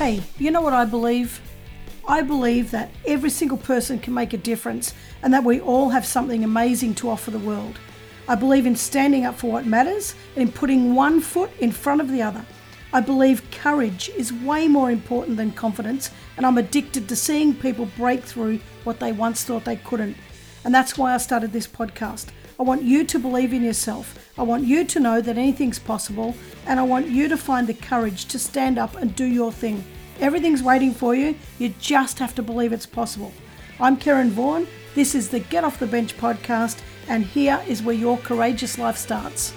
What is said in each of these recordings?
Hey, you know what I believe? I believe that every single person can make a difference and that we all have something amazing to offer the world. I believe in standing up for what matters and in putting one foot in front of the other. I believe courage is way more important than confidence, and I'm addicted to seeing people break through what they once thought they couldn't. And that's why I started this podcast. I want you to believe in yourself. I want you to know that anything's possible, and I want you to find the courage to stand up and do your thing. Everything's waiting for you. You just have to believe it's possible. I'm Karen Vaughan. This is the Get Off the Bench podcast, and here is where your courageous life starts.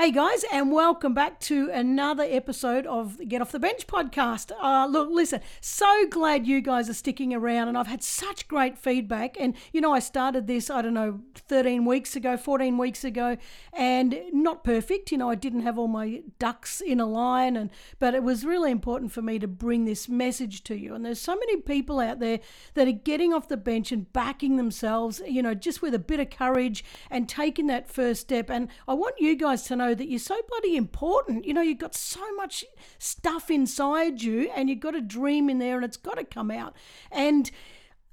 Hey guys, and welcome back to another episode of Get Off the Bench podcast. Uh, look, listen, so glad you guys are sticking around, and I've had such great feedback. And you know, I started this, I don't know, 13 weeks ago, 14 weeks ago, and not perfect. You know, I didn't have all my ducks in a line, and but it was really important for me to bring this message to you. And there's so many people out there that are getting off the bench and backing themselves, you know, just with a bit of courage and taking that first step. And I want you guys to know that you're so bloody important. You know, you've got so much stuff inside you and you've got a dream in there and it's got to come out. And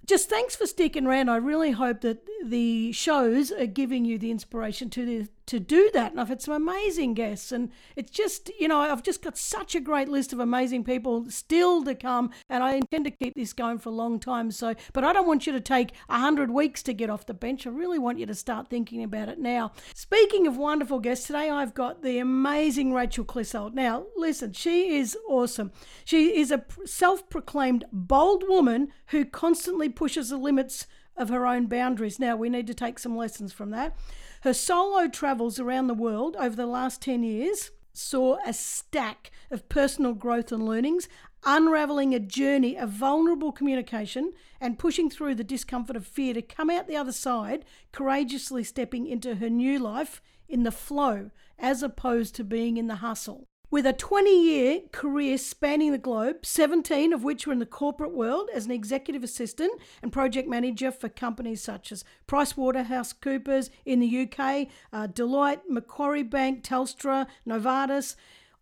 just thanks for sticking around. I really hope that the shows are giving you the inspiration to to do that. And I've had some amazing guests, and it's just you know I've just got such a great list of amazing people still to come, and I intend to keep this going for a long time. So, but I don't want you to take a hundred weeks to get off the bench. I really want you to start thinking about it now. Speaking of wonderful guests, today I've got the amazing Rachel Clissold. Now, listen, she is awesome. She is a self-proclaimed bold woman who constantly pushes the limits of her own boundaries. Now, we need to take some lessons from that. Her solo travels around the world over the last 10 years saw a stack of personal growth and learnings, unraveling a journey of vulnerable communication and pushing through the discomfort of fear to come out the other side, courageously stepping into her new life in the flow as opposed to being in the hustle. With a 20 year career spanning the globe, 17 of which were in the corporate world as an executive assistant and project manager for companies such as PricewaterhouseCoopers in the UK, uh, Deloitte, Macquarie Bank, Telstra, Novartis,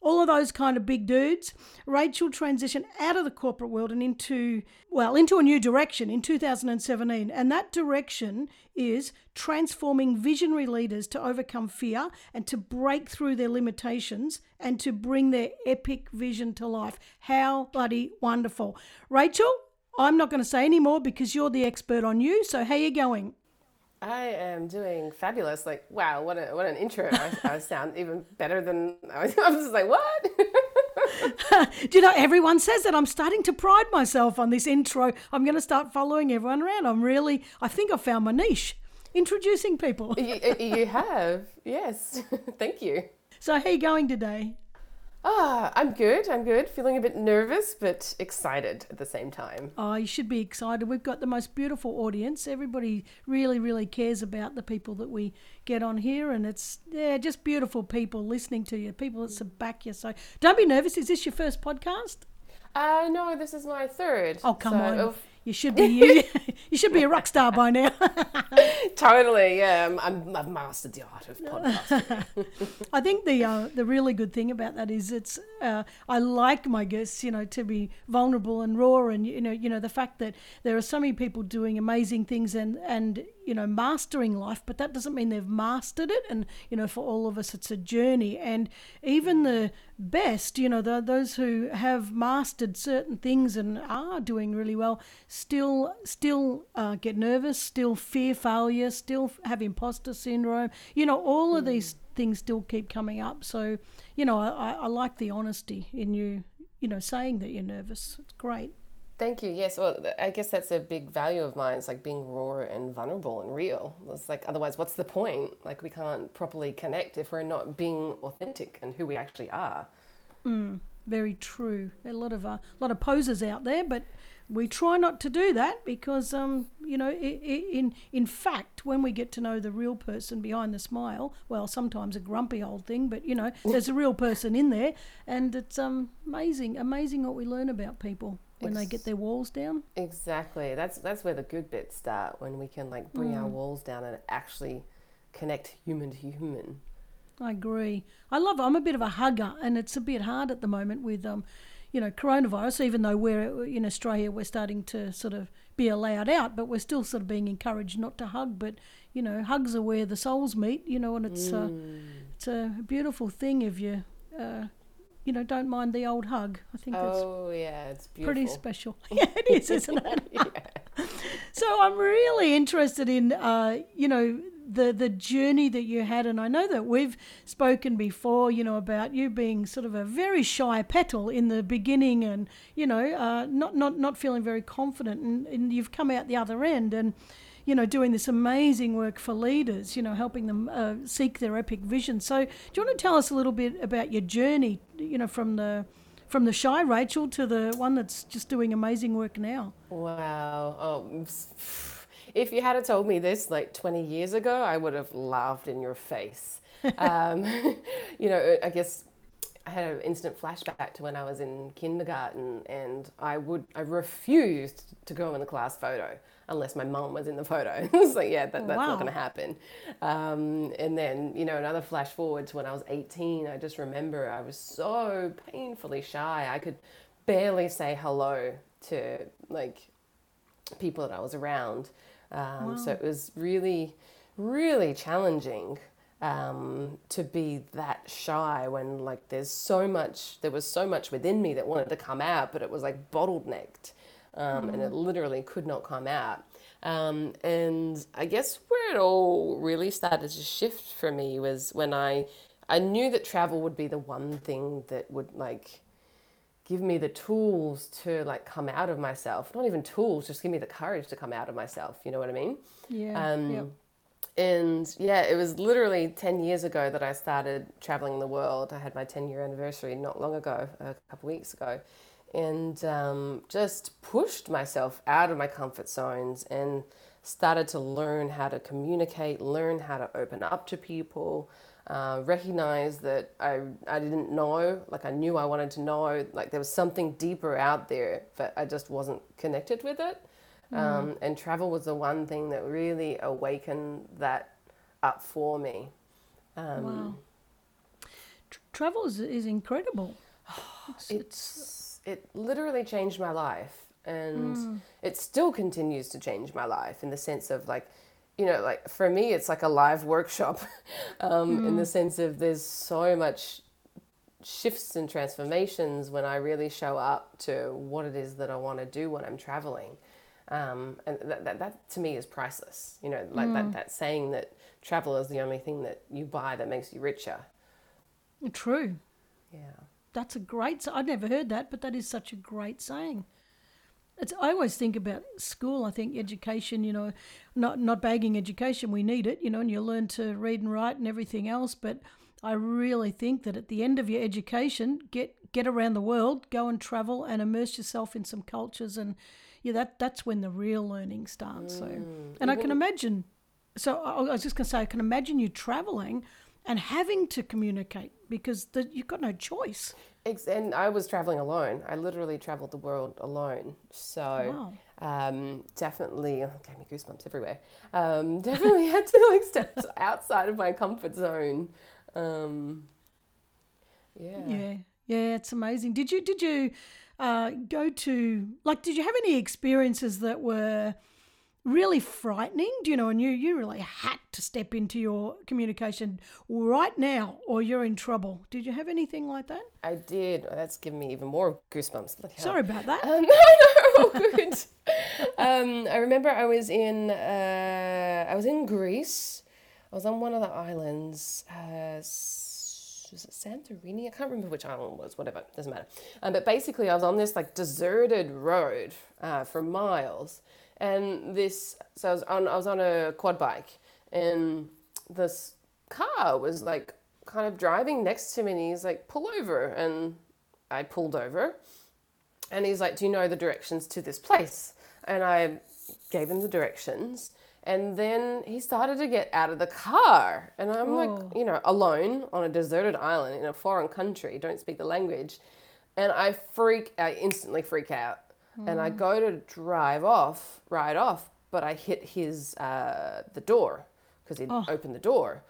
all of those kind of big dudes. Rachel transitioned out of the corporate world and into, well, into a new direction in 2017. And that direction is transforming visionary leaders to overcome fear and to break through their limitations and to bring their epic vision to life. How bloody wonderful. Rachel, I'm not going to say any more because you're the expert on you. So, how are you going? I am doing fabulous. Like, wow, what, a, what an intro. I, I sound even better than I was, I was just like, what? Do you know, everyone says that. I'm starting to pride myself on this intro. I'm going to start following everyone around. I'm really, I think I found my niche introducing people. you, you have, yes. Thank you. So, how are you going today? Ah, I'm good. I'm good. Feeling a bit nervous, but excited at the same time. Oh, you should be excited. We've got the most beautiful audience. Everybody really, really cares about the people that we get on here, and it's yeah, just beautiful people listening to you, people that back you. So don't be nervous. Is this your first podcast? Uh, no, this is my third. Oh, come so on. If, you should be you, you should be a rock star by now. totally, yeah. I'm, I've mastered the art of podcasting. I think the uh, the really good thing about that is it's uh, I like my guests, you know, to be vulnerable and raw, and you know, you know the fact that there are so many people doing amazing things and and you know mastering life, but that doesn't mean they've mastered it. And you know, for all of us, it's a journey. And even the best, you know, the, those who have mastered certain things and are doing really well, still still uh, get nervous, still fear failure, still have imposter syndrome. You know, all of these things still keep coming up. So, you know, I, I like the honesty in you, you know, saying that you're nervous. It's great. Thank you. Yes. Well, I guess that's a big value of mine. It's like being raw and vulnerable and real. It's like, otherwise, what's the point? Like, we can't properly connect if we're not being authentic and who we actually are. Mm, very true. A lot of uh, a lot of posers out there, but we try not to do that because, um, you know, in in fact, when we get to know the real person behind the smile, well, sometimes a grumpy old thing, but you know, there's a real person in there, and it's um, amazing, amazing what we learn about people when they get their walls down. Exactly. That's that's where the good bits start when we can like bring mm. our walls down and actually connect human to human. I agree. I love. I'm a bit of a hugger, and it's a bit hard at the moment with um, you know, coronavirus. Even though we're in Australia, we're starting to sort of be allowed out, but we're still sort of being encouraged not to hug. But you know, hugs are where the souls meet. You know, and it's uh, Mm. it's a beautiful thing if you uh, you know don't mind the old hug. I think that's Oh yeah, it's beautiful. pretty special. yeah, it is, isn't it? So I'm really interested in, uh, you know, the the journey that you had, and I know that we've spoken before, you know, about you being sort of a very shy petal in the beginning, and you know, uh, not not not feeling very confident, and, and you've come out the other end, and you know, doing this amazing work for leaders, you know, helping them uh, seek their epic vision. So, do you want to tell us a little bit about your journey, you know, from the from the shy Rachel to the one that's just doing amazing work now? Wow. Oh, if you had told me this like 20 years ago, I would have laughed in your face. um, you know, I guess I had an instant flashback to when I was in kindergarten, and I would I refused to go in the class photo unless my mum was in the photo. like, yeah, that, that's Wow. not going to happen. Um, and then, you know, another flash forward to when I was 18, I just remember I was so painfully shy. I could barely say hello to like people that I was around. Um, So it was really, really challenging um, to be that shy when like there's so much, there was so much within me that wanted to come out, but it was like bottlenecked um, and it literally could not come out. Um, and I guess where it all really started to shift for me was when I, I knew that travel would be the one thing that would like give me the tools to like come out of myself. Not even tools, just give me the courage to come out of myself. You know what I mean? Yeah. Um, yep. And yeah, it was literally 10 years ago that I started traveling the world. I had my 10 year anniversary not long ago, a couple weeks ago, and um, just pushed myself out of my comfort zones and started to learn how to communicate, learn how to open up to people. Uh, recognize that I, I didn't know, like I knew I wanted to know, like there was something deeper out there, but I just wasn't connected with it. Um, and travel was the one thing that really awakened that up for me. Um, Wow. Tr- travel is, is incredible. It's, It's it literally changed my life, and Mm. it still continues to change my life in the sense of like, you know, like for me, it's like a live workshop, um, in Mm. the sense of there's so much shifts and transformations when I really show up to what it is that I want to do when I'm traveling. Um, and that, that, that to me is priceless. You know, like that, that saying that travel is the only thing that you buy that makes you richer. true. Yeah. That's a great. I'd never heard that, but that is such a great saying. It's. I always think about school. I think education. You know, not not bagging education. We need it. You know, and you learn to read and write and everything else. But I really think that at the end of your education, get get around the world, go and travel, and immerse yourself in some cultures, and yeah, that that's when the real learning starts. So, mm. and I can imagine. So I I was just going to say, I can imagine you traveling and having to communicate because the, you've got no choice. And I was traveling alone. I literally traveled the world alone. So um, definitely oh, gave me goosebumps everywhere. Um, definitely had to like step outside of my comfort zone. Um, yeah. Yeah, yeah, it's amazing. Did you did you uh, go to like? Did you have any experiences that were really frightening? Do you know? And you you really had to step into your communication right now, or you're in trouble. Did you have anything like that? I did. That's given me even more goosebumps. Sorry about that. Um, no, no, good. um, I remember I was in uh, I was in Greece. I was on one of the islands. Uh, was it Santorini? I can't remember which island it was. Whatever, doesn't matter. Um, but basically, I was on this like deserted road uh, for miles, and this. So I was on. I was on a quad bike, and this car was like kind of driving next to me, and he's like, "Pull over," and I pulled over. And he's like, Do you know the directions to this place? And I gave him the directions. And then he started to get out of the car. And I'm Oh. like, you know, alone on a deserted island in a foreign country, don't speak the language. And I freak, I instantly freak out. And I go to drive off, ride off, but I hit his, uh, the door because he'd Oh. opened the door.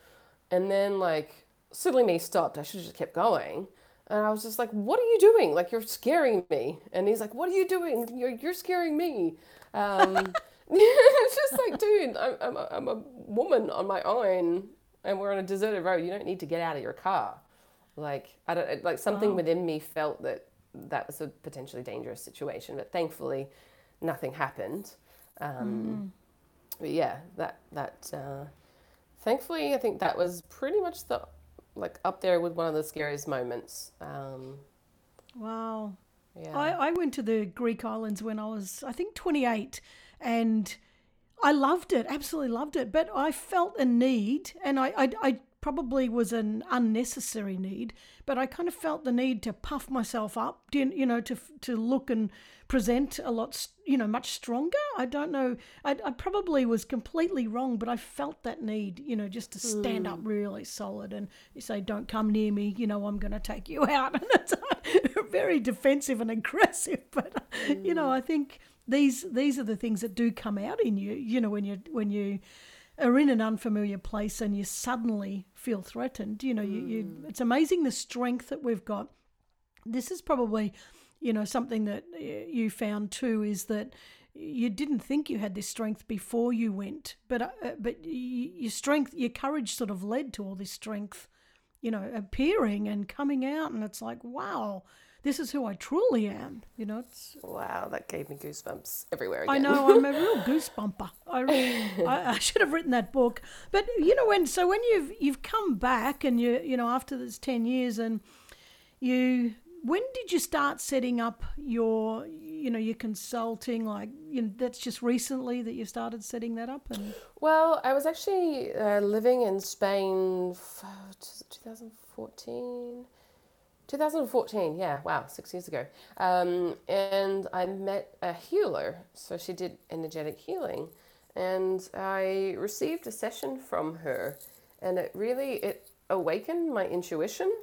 And then, like, silly me stopped. I should have just kept going. And I was just like, what are you doing? Like, you're scaring me. And he's like, what are you doing? You're, you're scaring me. Um, it's just like, dude, I'm, I'm, a, I'm a woman on my own and we're on a deserted road. You don't need to get out of your car. Like, I don't, like something within me felt that that was a potentially dangerous situation. But thankfully, nothing happened. Um, But yeah, that, that, uh, thankfully, I think that was pretty much the, like, up there with one of the scariest moments. Um, Wow. yeah. I, I went to the Greek islands when I was, I think, 28, and I loved it, absolutely loved it. But I felt a need, and I, I, I probably was an unnecessary need, but I kind of felt the need to puff myself up, you know, to to look and present a lot, you know, much stronger. I don't know. I, I probably was completely wrong, but I felt that need, you know, just to stand up mm. really solid and you say, "Don't come near me," you know, I'm going to take you out, and it's very defensive and aggressive. But you know, mm. I think these these are the things that do come out in you. You know, when you when you are in an unfamiliar place and you suddenly feel threatened. You know, you, you it's amazing the strength that we've got. This is probably, you know, something that uh, you found too is that you didn't think you had this strength before you went, but uh, uh, but your strength, your courage, sort of led to all this strength, you know, appearing and coming out, and it's like, wow, this is who I truly am. You know, it's wow, that gave me goosebumps everywhere I know I'm a real goosebumper. I, I, I should have written that book. But you know when so when you've you've come back and you you know after this ten years and you when did you start setting up your you know your consulting like you know that's just recently that you started setting that up and Well, I was actually uh, living in Spain f- 2014. 2014, yeah, wow, six years ago. Um, and I met a healer. So she did energetic healing. And I received a session from her. And it really, it awakened my intuition.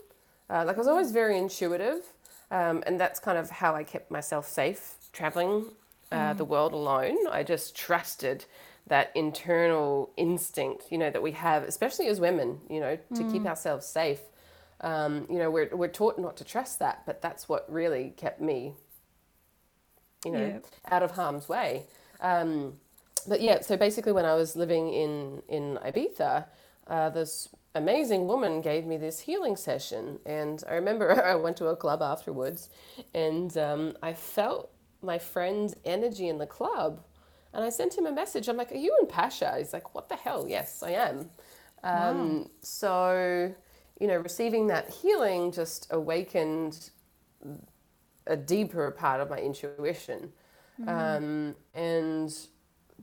Uh, like I was always very intuitive. Um, and that's kind of how I kept myself safe traveling uh, the world alone. I just trusted that internal instinct, you know, that we have, especially as women, you know, to keep ourselves safe. Um, you know, we're, we're taught not to trust that, but that's what really kept me, you know, Yeah. out of harm's way. Um, but yeah, so basically, when I was living in in Ibiza, uh, this amazing woman gave me this healing session, and I remember I went to a club afterwards, and um, I felt my friend's energy in the club, and I sent him a message. I'm like, "Are you in Pacha?" He's like, "What the hell? Yes, I am." Um, So, you know, receiving that healing just awakened a deeper part of my intuition. Um, and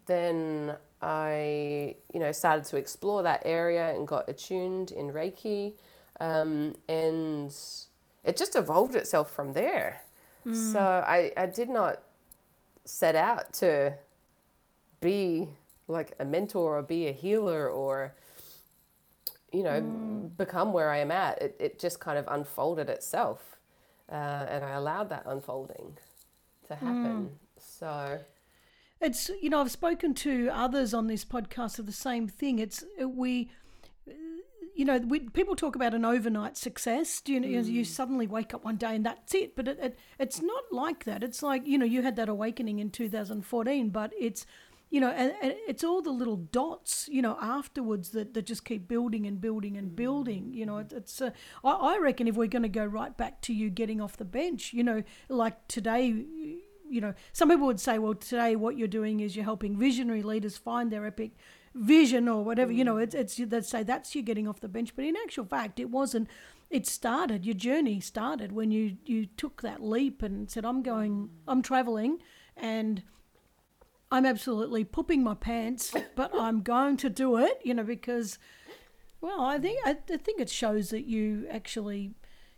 then I, you know, started to explore that area and got attuned in Reiki. Um, and it just evolved itself from there. So I, I did not set out to be like a mentor or be a healer or, you know, become where I am at. It, it just kind of unfolded itself. Uh, and I allowed that unfolding to happen. So, it's you know I've spoken to others on this podcast of the same thing. It's uh, we, you know, we, people talk about an overnight success. Do you know you suddenly wake up one day and that's it? But it, it it's not like that. It's like you know you had that awakening in 2014, but it's you know and, and it's all the little dots you know afterwards that, that just keep building and building and mm. building you know it, it's uh, I, I reckon if we're going to go right back to you getting off the bench you know like today you know, some people would say, well, today what you're doing is you're helping visionary leaders find their epic vision or whatever. You know, mm. it's, it's they'd say that's you getting off the bench, but in actual fact, it wasn't. It started. Your journey started when you you took that leap and said, "I'm going. Mm. I'm traveling, and." I'm absolutely pooping my pants, but I'm going to do it, you know, because, well, I think I, I think it shows that you actually,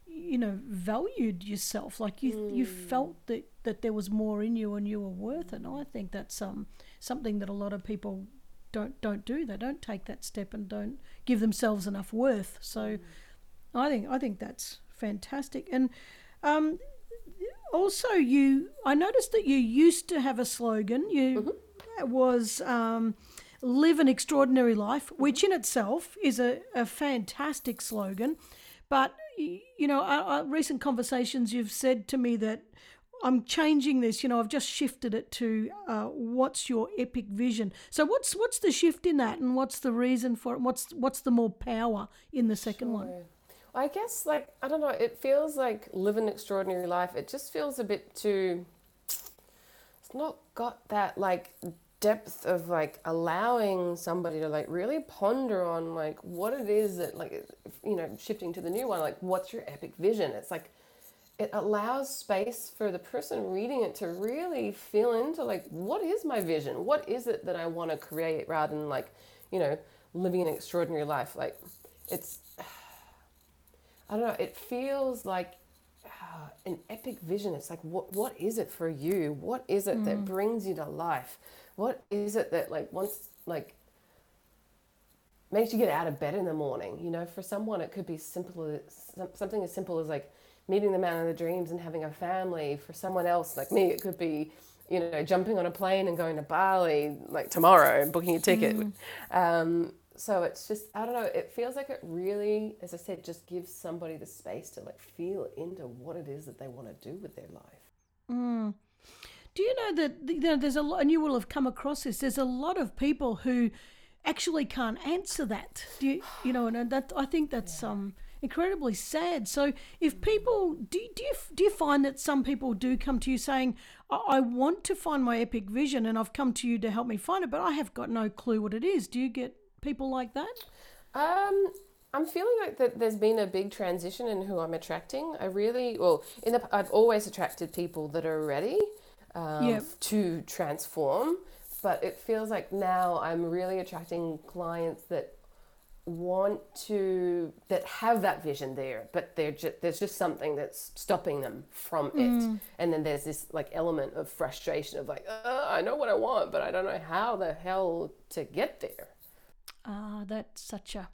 you know, valued yourself. Like you you felt that that there was more in you and you were worth it. And I think that's um something that a lot of people don't don't do. They don't take that step and don't give themselves enough worth. So, I think I think that's fantastic. And um, also, you I noticed that you used to have a slogan. You it was um, live an extraordinary life, which in itself is a, a fantastic slogan. But, you know, uh, uh, recent conversations, you've said to me that I'm changing this. You know, I've just shifted it to uh, what's your epic vision. So what's what's the shift in that, and what's the reason for it? What's what's the more power in the second sure. one? I guess like I don't know. It feels like live an extraordinary life. It just feels a bit too. It's not got that like depth of like allowing somebody to like really ponder on like what it is that like you know shifting to the new one like what's your epic vision it's like it allows space for the person reading it to really feel into like what is my vision what is it that i want to create rather than like you know living an extraordinary life like it's i don't know it feels like uh, an epic vision. It's like what what is it for you? What is it mm. that brings you to life? What is it that like once like makes you get out of bed in the morning? You know for someone it could be simple as something as simple as like meeting the man of the dreams and having a family. For someone else like me it could be you know jumping on a plane and going to bali like tomorrow and booking a ticket. Mm. um, so it's just i don't know it feels like it really as i said just gives somebody the space to like feel into what it is that they want to do with their life mm. Do you know that you know, there's a lot, and you will have come across this. There's a lot of people who actually can't answer that. Do you, you know, and that I think that's yeah. um incredibly sad. So if people do, do you do you find that some people do come to you saying, I, I want to find my epic vision, and I've come to you to help me find it, but I have got no clue what it is. Do you get people like that? Um, I'm feeling like that there's been a big transition in who I'm attracting. I really, well, in the, I've always attracted people that are ready um, yep. to transform. But it feels like now I'm really attracting clients that want to that have that vision there but they're just, there's just something that's stopping them from mm. it and then there's this like element of frustration of like i know what i want but i don't know how the hell to get there ah that's such a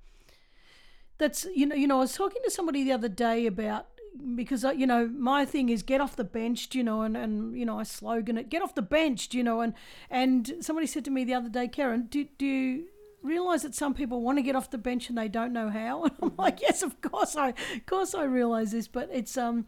that's you know you know i was talking to somebody the other day about because uh, you know my thing is get off the bench you know and, and you know I slogan it get off the bench you know and and somebody said to me the other day Karen do, do you realize that some people want to get off the bench and they don't know how? And I'm like yes of course I of course I realize this but it's um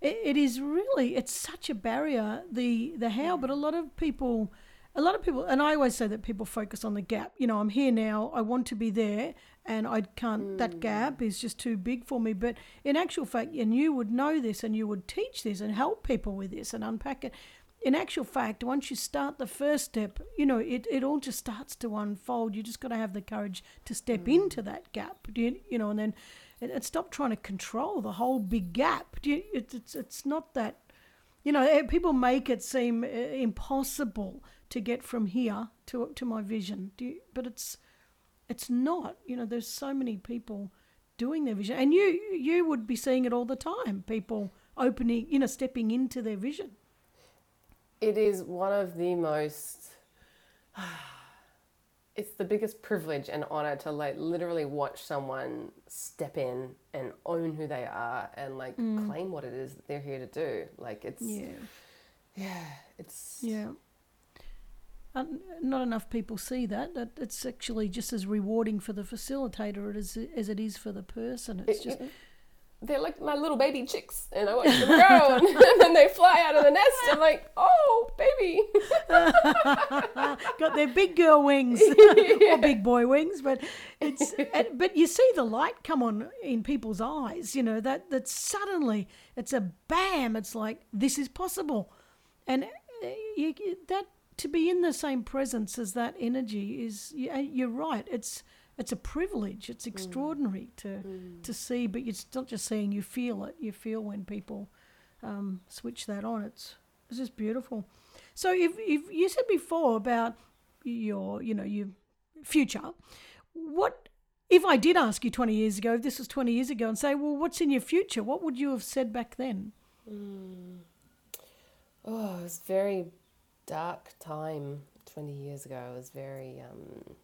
it, it is really it's such a barrier the the how but a lot of people a lot of people and I always say that people focus on the gap you know I'm here now I want to be there and I can't. Mm. That gap is just too big for me. But in actual fact, and you would know this, and you would teach this, and help people with this, and unpack it. In actual fact, once you start the first step, you know it, it all just starts to unfold. You just got to have the courage to step mm. into that gap, you, you know, and then and, stop trying to control the whole big gap. You, it, it's it's not that, you know, people make it seem uh, impossible to get from here to to my vision. You, but it's it's not. You know, there's so many people doing their vision, and you you would be seeing it all the time. People opening, you know, stepping into their vision. It is one of the most. It's the biggest privilege and honor to like literally watch someone step in and own who they are and like mm. claim what it is that they're here to do. Like it's yeah, yeah, it's yeah not enough people see that. That it's actually just as rewarding for the facilitator as as it is for the person. It's just. They're like my little baby chicks, and I watch them grow, and, then they fly out of the nest. I'm like, oh, baby! Got their big girl wings or big boy wings, but it's but you see the light come on in people's eyes. You know that that suddenly it's a bam. It's like this is possible, and uh, you, that to be in the same presence as that energy is you're right it's it's a privilege it's mm. extraordinary to mm. to see but it's not just seeing you feel it you feel when people um, switch that on it's it's just beautiful so if, if you said before about your you know your future what if I did ask you 20 years ago, if this was 20 years ago, and say, well, what's in your future? What would you have said back then? Mm. Oh, it was very dark time 20 years ago. It was very, um,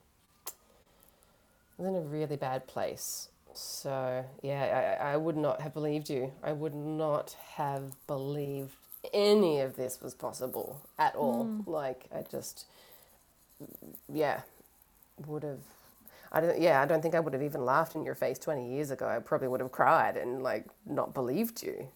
was in a really bad place. So, yeah, I, I would not have believed you. I would not have believed any of this was possible at all. Mm. Like, I just, yeah, would have. I don't. Yeah, I don't think I would have even laughed in your face twenty years ago. I probably would have cried and like not believed you.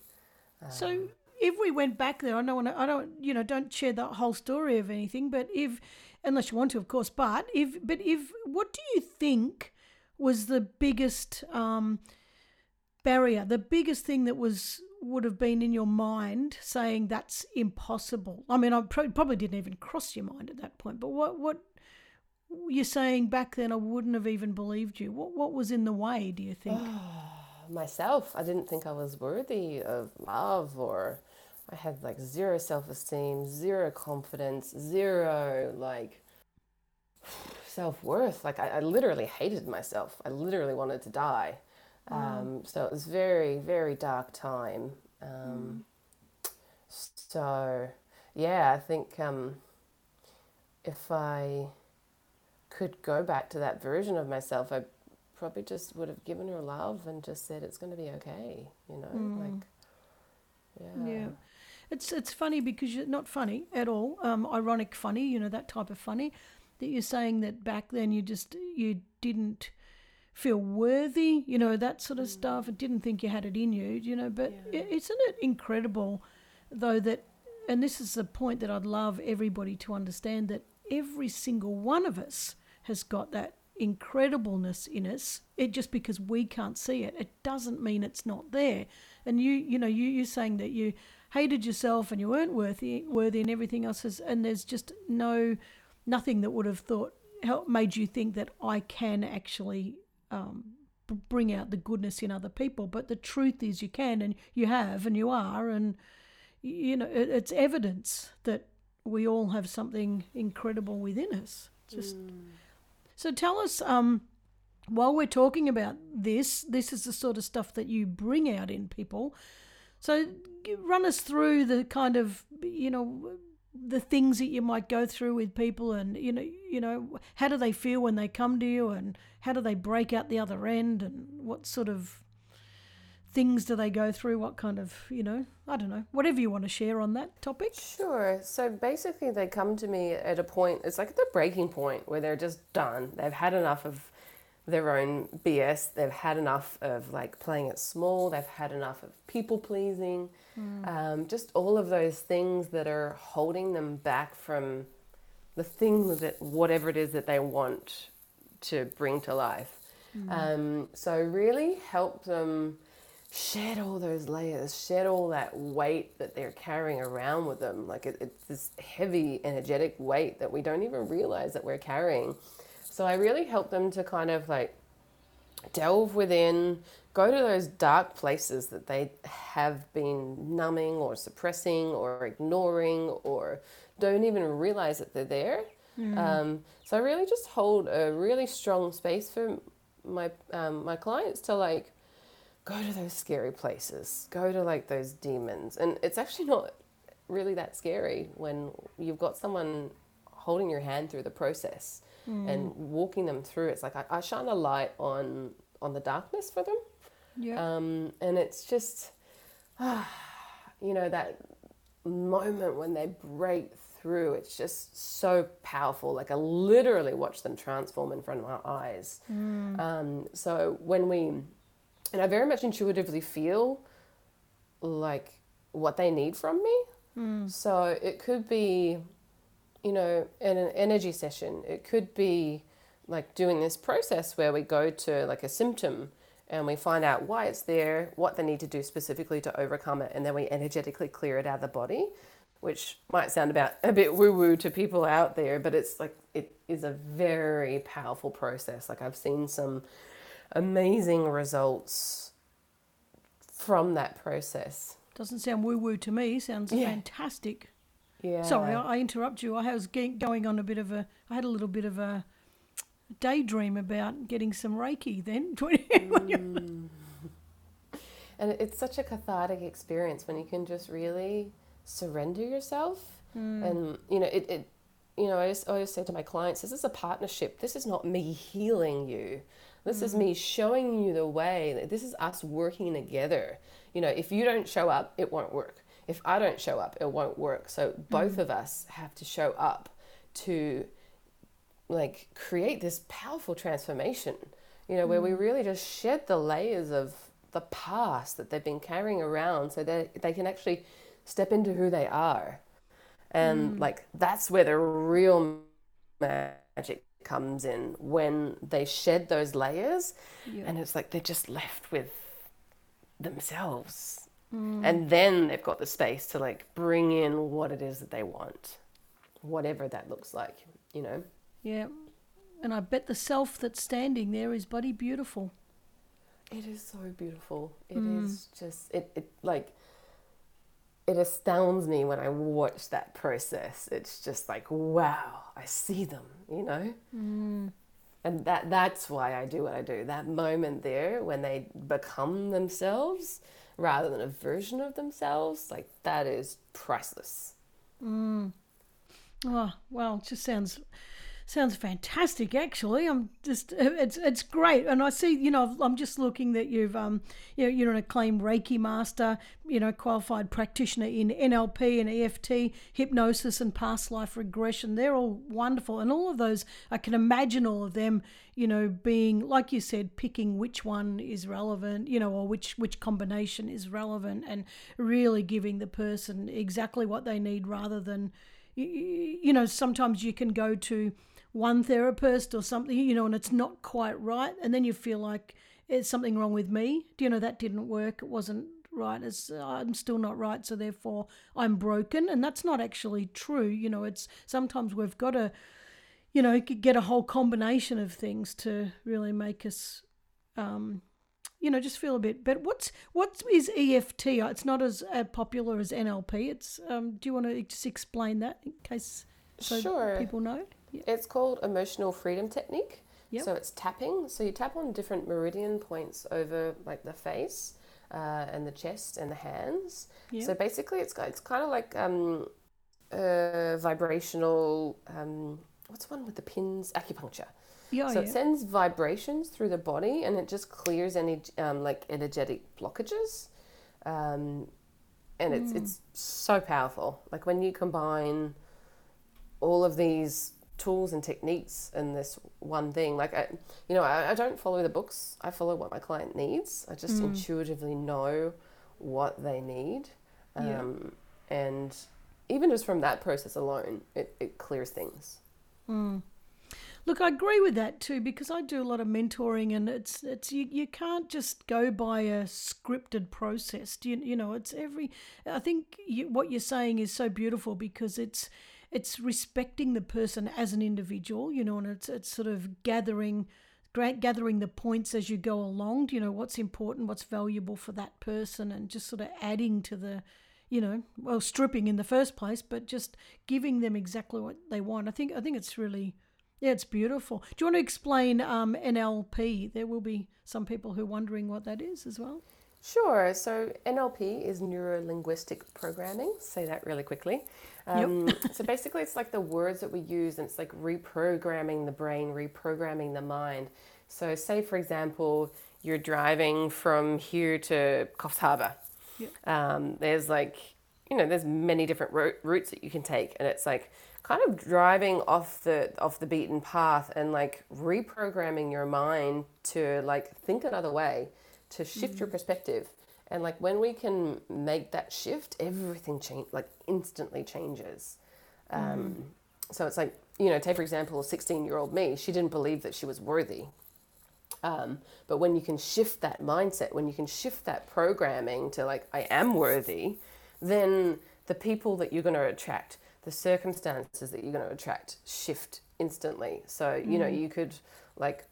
So if we went back there, I don't want to, I don't, you know, don't share the whole story of anything, but if, unless you want to, of course, but if, but if, what do you think was the biggest um, barrier, the biggest thing that was would have been in your mind saying that's impossible? I mean, I probably didn't even cross your mind at that point, but what, what you're saying back then, I wouldn't have even believed you. What, what was in the way? Do you think? myself. I didn't think I was worthy of love or I had like zero self esteem, zero confidence, zero like self worth. Like I, I, literally hated myself. I literally wanted to die. Um, so it was very, very dark time. Um, mm. So yeah, I think um, if I could go back to that version of myself, I probably just would have given her love and just said it's going to be okay. You know, mm. like yeah. Yeah. It's it's funny because you're not funny at all. Um, ironic funny, you know that type of funny. That you're saying that back then you just you didn't feel worthy, you know that sort of mm. stuff, and didn't think you had it in you, you know. But yeah. isn't it incredible, though that, and this is the point that I'd love everybody to understand that every single one of us has got that incredibleness in us. It just because we can't see it, it doesn't mean it's not there. And you, you know, you you're saying that you hated yourself and you weren't worthy, worthy, and everything else is, and there's just no, nothing that would have thought help made you think that I can actually um, bring out the goodness in other people. But the truth is, you can, and you have, and you are, and you know, it, it's evidence that we all have something incredible within us. Just mm. so tell us. Um, while we're talking about this, this is the sort of stuff that you bring out in people. So run us through the kind of you know the things that you might go through with people and you know you know how do they feel when they come to you and how do they break out the other end and what sort of things do they go through? What kind of you know i don't know whatever you want to share on that topic. Sure. So basically they come to me at a point it's like the breaking point where they're just done. They've had enough of their own BS. They've had enough of like playing it small. They've had enough of people pleasing. Mm. Um, just all of those things that are holding them back from the thing that whatever it is that they want to bring to life. Mm. Um, so really help them shed all those layers, shed all that weight that they're carrying around with them. Like it, it's this heavy, energetic weight that we don't even realize that we're carrying. So I really help them to kind of like delve within, go to those dark places that they have been numbing or suppressing or ignoring or don't even realize that they're there. Mm. Um, so I really just hold a really strong space for my um, my clients to like go to those scary places, go to like those demons, and it's actually not really that scary when you've got someone holding your hand through the process mm. and walking them through. It's like I, I, shine a light on on the darkness for them. Yeah. Um, and it's just, ah, you know, that moment when they break through. It's just so powerful. Like I literally watch them transform in front of my eyes. Mm. Um, so when we, and I very much intuitively feel like what they need from me. Mm. So it could be you know, in an energy session, it could be like doing this process where we go to like a symptom and we find out why it's there, what they need to do specifically to overcome it, and then we energetically clear it out of the body, which might sound about a bit woo woo to people out there, but it's like it is a very powerful process. Like I've seen some amazing results from that process. Doesn't sound woo woo to me. Sounds yeah. fantastic. Yeah. Sorry, I, I interrupt you. I was going on a bit of a. I had a little bit of a daydream about getting some Reiki then. mm. and it's such a cathartic experience when you can just really surrender yourself. Mm. And you know, it, it you know, I just always say to my clients, this is a partnership. This is not me healing you. This mm. is me showing you the way. This is us working together. You know, if you don't show up, it won't work if I don't show up, it won't work. So both mm. of us have to show up to like create this powerful transformation, you know, where we really just shed the layers of the past that they've been carrying around so that they can actually step into who they are. And like that's where the real magic comes in when they shed those layers and it's like they're just left with themselves. Mm. And then they've got the space to like bring in what it is that they want, whatever that looks like, you know? Yeah. And I bet the self that's standing there is bloody beautiful. It is so beautiful. It mm. is just it, it like it astounds me when I watch that process. It's just like wow, I see them, you know. Mm. And that that's why I do what I do. That moment there when they become themselves rather than a version of themselves, like that is priceless. Mm. Oh, well, it just sounds sounds fantastic. Actually, I'm just it's it's great, and I see you know I'm just looking that you've um you know, you're an acclaimed Reiki master, you know qualified practitioner in NLP and EFT, hypnosis and past life regression. They're all wonderful, and all of those I can imagine all of them you know being like you said picking which one is relevant you know or which which combination is relevant and really giving the person exactly what they need rather than you know, sometimes you can go to one therapist or something, you know, and it's not quite right. And then you feel like it's something wrong with me. Do you know that didn't work? It wasn't right. It's, I'm still not right. So therefore I'm broken. And that's not actually true. You know, it's sometimes we've got to, you know, get a whole combination of things to really make us, um, you know, just feel a bit But What's what is EFT? It's not as uh, popular as NLP. It's um, do you want to just explain that in case so Sure. people know? Yeah. It's called emotional freedom technique. Yep. So it's tapping. So you tap on different meridian points over like the face uh, and the chest and the hands. Yep. So basically, it's got- it's kind of like um, uh, vibrational. Um, what's one with the pins? Acupuncture. Yeah, so yeah. it sends vibrations through the body and it just clears any um, like energetic blockages. Um, and it's it's so powerful. Like when you combine all of these tools and techniques in this one thing. Like I, you know, I, I don't follow the books. I follow what my client needs. I just intuitively know what they need. Yeah. Um, and even just from that process alone, it, it clears things. Look, I agree with that too because I do a lot of mentoring, and it's it's you, you can't just go by a scripted process. Do you you know it's every. I think you, what you're saying is so beautiful because it's it's respecting the person as an individual, you know, and it's it's sort of gathering gra- gathering the points as you go along. You know what's important, what's valuable for that person, and just sort of adding to the you know, well, stripping in the first place, but just giving them exactly what they want. I think I think it's really, yeah, it's beautiful. Do you want to explain um, NLP? There will be some people who are wondering what that is as well. Sure. So NLP is neuro linguistic programming. Say that really quickly. Um, so basically, it's like the words that we use, and it's like reprogramming the brain, reprogramming the mind. So, say for example, you're driving from here to Coffs Harbour. Um, there's like, you know, there's many different ro- routes that you can take, and it's like kind of driving off the off the beaten path and like reprogramming your mind to like think another way, to shift your perspective. And like when we can make that shift, everything change like instantly changes. Um, So it's like you know, take for example, sixteen year old me. She didn't believe that she was worthy. Um, but when you can shift that mindset, when you can shift that programming to like, I am worthy, then the people that you're going to attract, the circumstances that you're going to attract shift instantly. So, you know, you could like,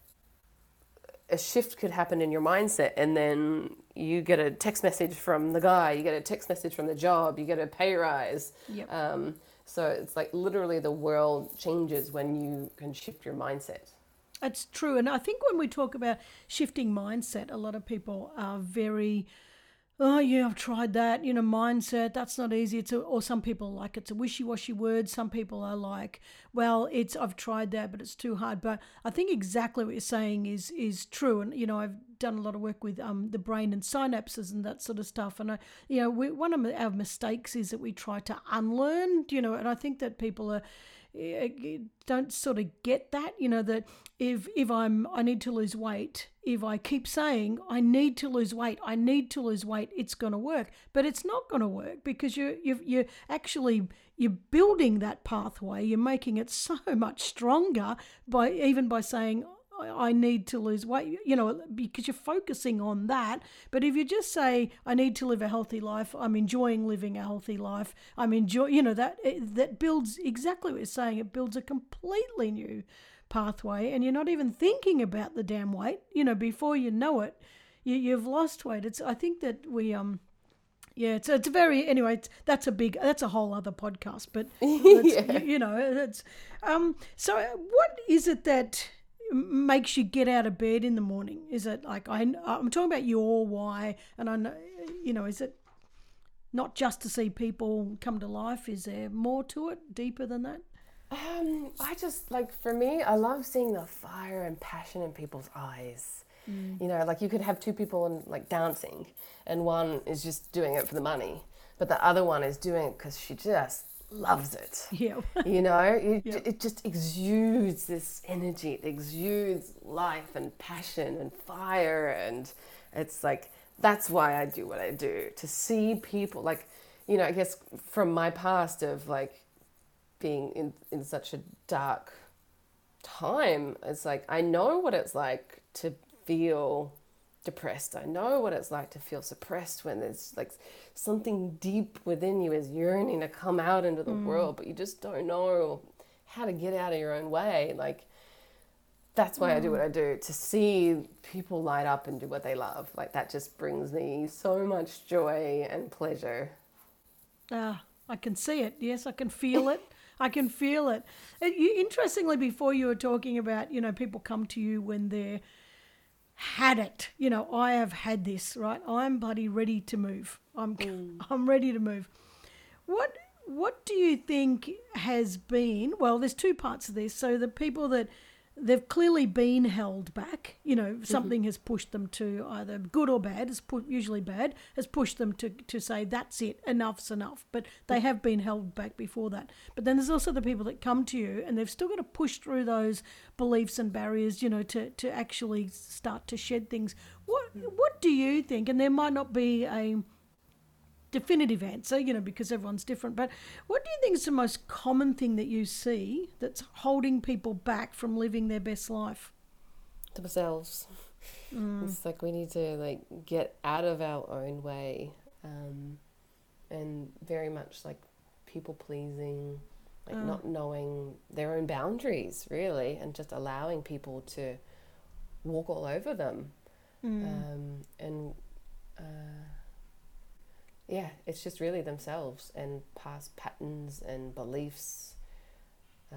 a shift could happen in your mindset and then you get a text message from the guy, you get a text message from the job, you get a pay rise. Yep. Um, so it's like literally the world changes when you can shift your mindset. It's true. And I think when we talk about shifting mindset, a lot of people are very, oh, yeah, I've tried that, you know, mindset, that's not easy. A, or some people like it's a wishy washy word. Some people are like, well, it's, I've tried that, but it's too hard. But I think exactly what you're saying is, is true. And, you know, I've done a lot of work with um, the brain and synapses and that sort of stuff. And, I, you know, we, one of our mistakes is that we try to unlearn, you know, and I think that people are, don't sort of get that. You know that if if I'm I need to lose weight, if I keep saying I need to lose weight, I need to lose weight, it's going to work. But it's not going to work because you you you're actually you're building that pathway. You're making it so much stronger by even by saying I need to lose weight, you know, because you're focusing on that. But if you just say, I need to live a healthy life, I'm enjoying living a healthy life, I'm enjoy, you know, that that builds exactly what you're saying. It builds a completely new pathway, and you're not even thinking about the damn weight. You know, before you know it, you, you've lost weight. It's I think that we um. Yeah, it's it's very anyway. It's, that's a big that's a whole other podcast, but yeah. you, you know it's um. So what is it that makes you get out of bed in the morning? Is it like I, I'm talking about your why, and I know, you know, is it not just to see people come to life? Is there more to it, deeper than that? Um, I just like for me, I love seeing the fire and passion in people's eyes. Mm. You know, like you could have two people in, like dancing, and one is just doing it for the money, but the other one is doing it because she just loves it. Yeah. you know, it, yeah. it just exudes this energy. It exudes life and passion and fire. And it's like, that's why I do what I do to see people like, you know, I guess from my past of like being in, in such a dark time, it's like, I know what it's like to feel depressed. I know what it's like to feel suppressed when there's like something deep within you is yearning to come out into the mm. world, but you just don't know how to get out of your own way. Like that's why mm. I do what mm. I do to see people light up and do what they love. Like that just brings me so much joy and pleasure. Ah, I can see it. Yes, I can feel it. I can feel it. it you, interestingly, before you were talking about, you know, people come to you when they're had it. You know, I have had this, right? I'm bloody ready to move. I'm mm. I'm ready to move. What what do you think has been? Well, there's two parts of this. So the people that they've clearly been held back. You know, mm-hmm. something mm-hmm. has pushed them to either good or bad, is put, usually bad, has pushed them to, to say, that's it, enough's enough. But they have been held back before that. But then there's also the people that come to you and they've still got to push through those beliefs and barriers, you know, to, to actually start to shed things. What, what do you think? And there might not be a definitive answer, you know, because everyone's different. But what do you think is the most common thing that you see that's holding people back from living their best life? Themselves. Mm. It's like we need to like get out of our own way, um, and very much like people pleasing, like not knowing their own boundaries really, and just allowing people to walk all over them, mm. um, and. Uh, yeah, it's just really themselves and past patterns and beliefs. Uh,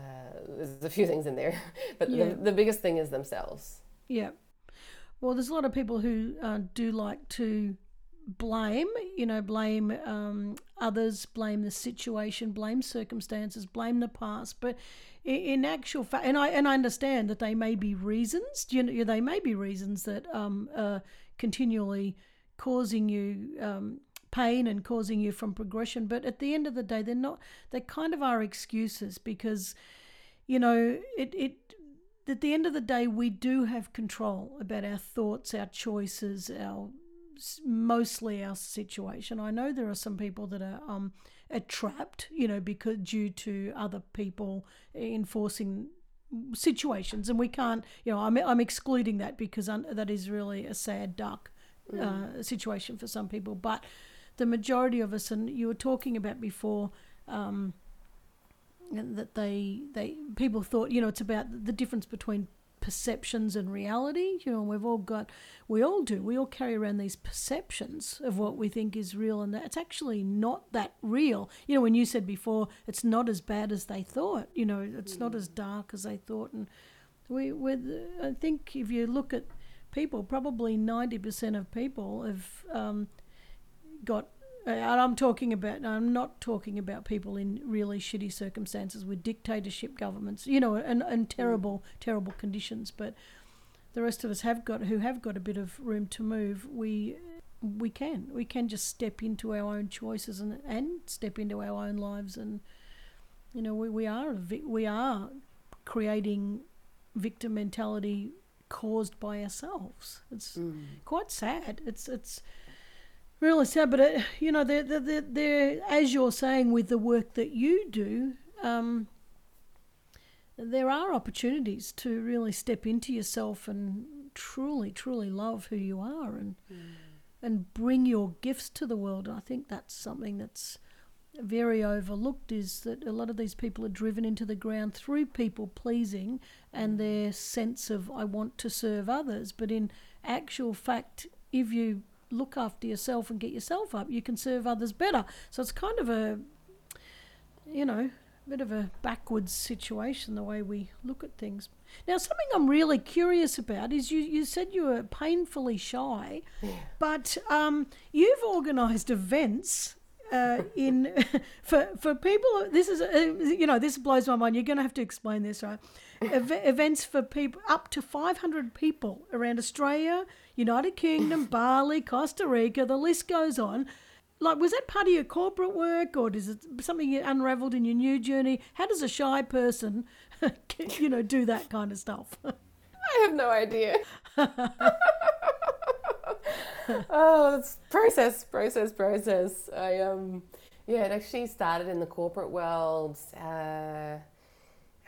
there's a few things in there, but yeah. the, the biggest thing is themselves. Yeah. Well, there's a lot of people who uh, do like to blame, you know, blame um, others, blame the situation, blame circumstances, blame the past. But in, in actual fact, and I and I understand that they may be reasons. You know, they may be reasons that um, are continually causing you um, pain and causing you from progression. But at the end of the day, they're not. They kind of are excuses because, you know, it it. At the end of the day, we do have control about our thoughts, our choices, our mostly our situation. I know there are some people that are um are trapped, you know, because due to other people enforcing situations, and we can't, you know, I'm I'm excluding that because that is really a sad duck mm. uh, situation for some people, but the majority of us, and you were talking about before, um, that they they people thought you know it's about the difference between perceptions and reality. You know, we've all got, we all do, we all carry around these perceptions of what we think is real, and that's actually not that real. You know, when you said before, it's not as bad as they thought. You know, it's mm. not as dark as they thought, and we, with, I think if you look at people, probably ninety percent of people have um, got and I'm talking about I'm not talking about people in really shitty circumstances with dictatorship governments, you know, and, and mm. terrible terrible conditions, but the rest of us have got who have got a bit of room to move, we we can. We can just step into our own choices and and step into our own lives and you know, we, we are we are creating victim mentality caused by ourselves. It's quite sad. It's it's really sad. But it, you know, they're, they're, they're, as you're saying with the work that you do. Um, there are opportunities to really step into yourself and truly, truly love who you are and mm. and bring your gifts to the world. I think that's something that's very overlooked is that a lot of these people are driven into the ground through people pleasing and mm. their sense of I want to serve others. But in actual fact, if you look after yourself and get yourself up, you can serve others better. So it's kind of a, you know, bit of a backwards situation the way we look at things. Now, something I'm really curious about is you, you said you were painfully shy, but um, you've organised events uh, in for for people. This is uh, you know this blows my mind. You're going to have to explain this, right? Ev- events for people up to 500 people around Australia, United Kingdom, Bali, Costa Rica. The list goes on. Like, was that part of your corporate work, or is it something you unravelled in your new journey? How does a shy person, you know, do that kind of stuff? I have no idea. oh, it's process, process, process. I um, yeah, it actually started in the corporate world. Uh,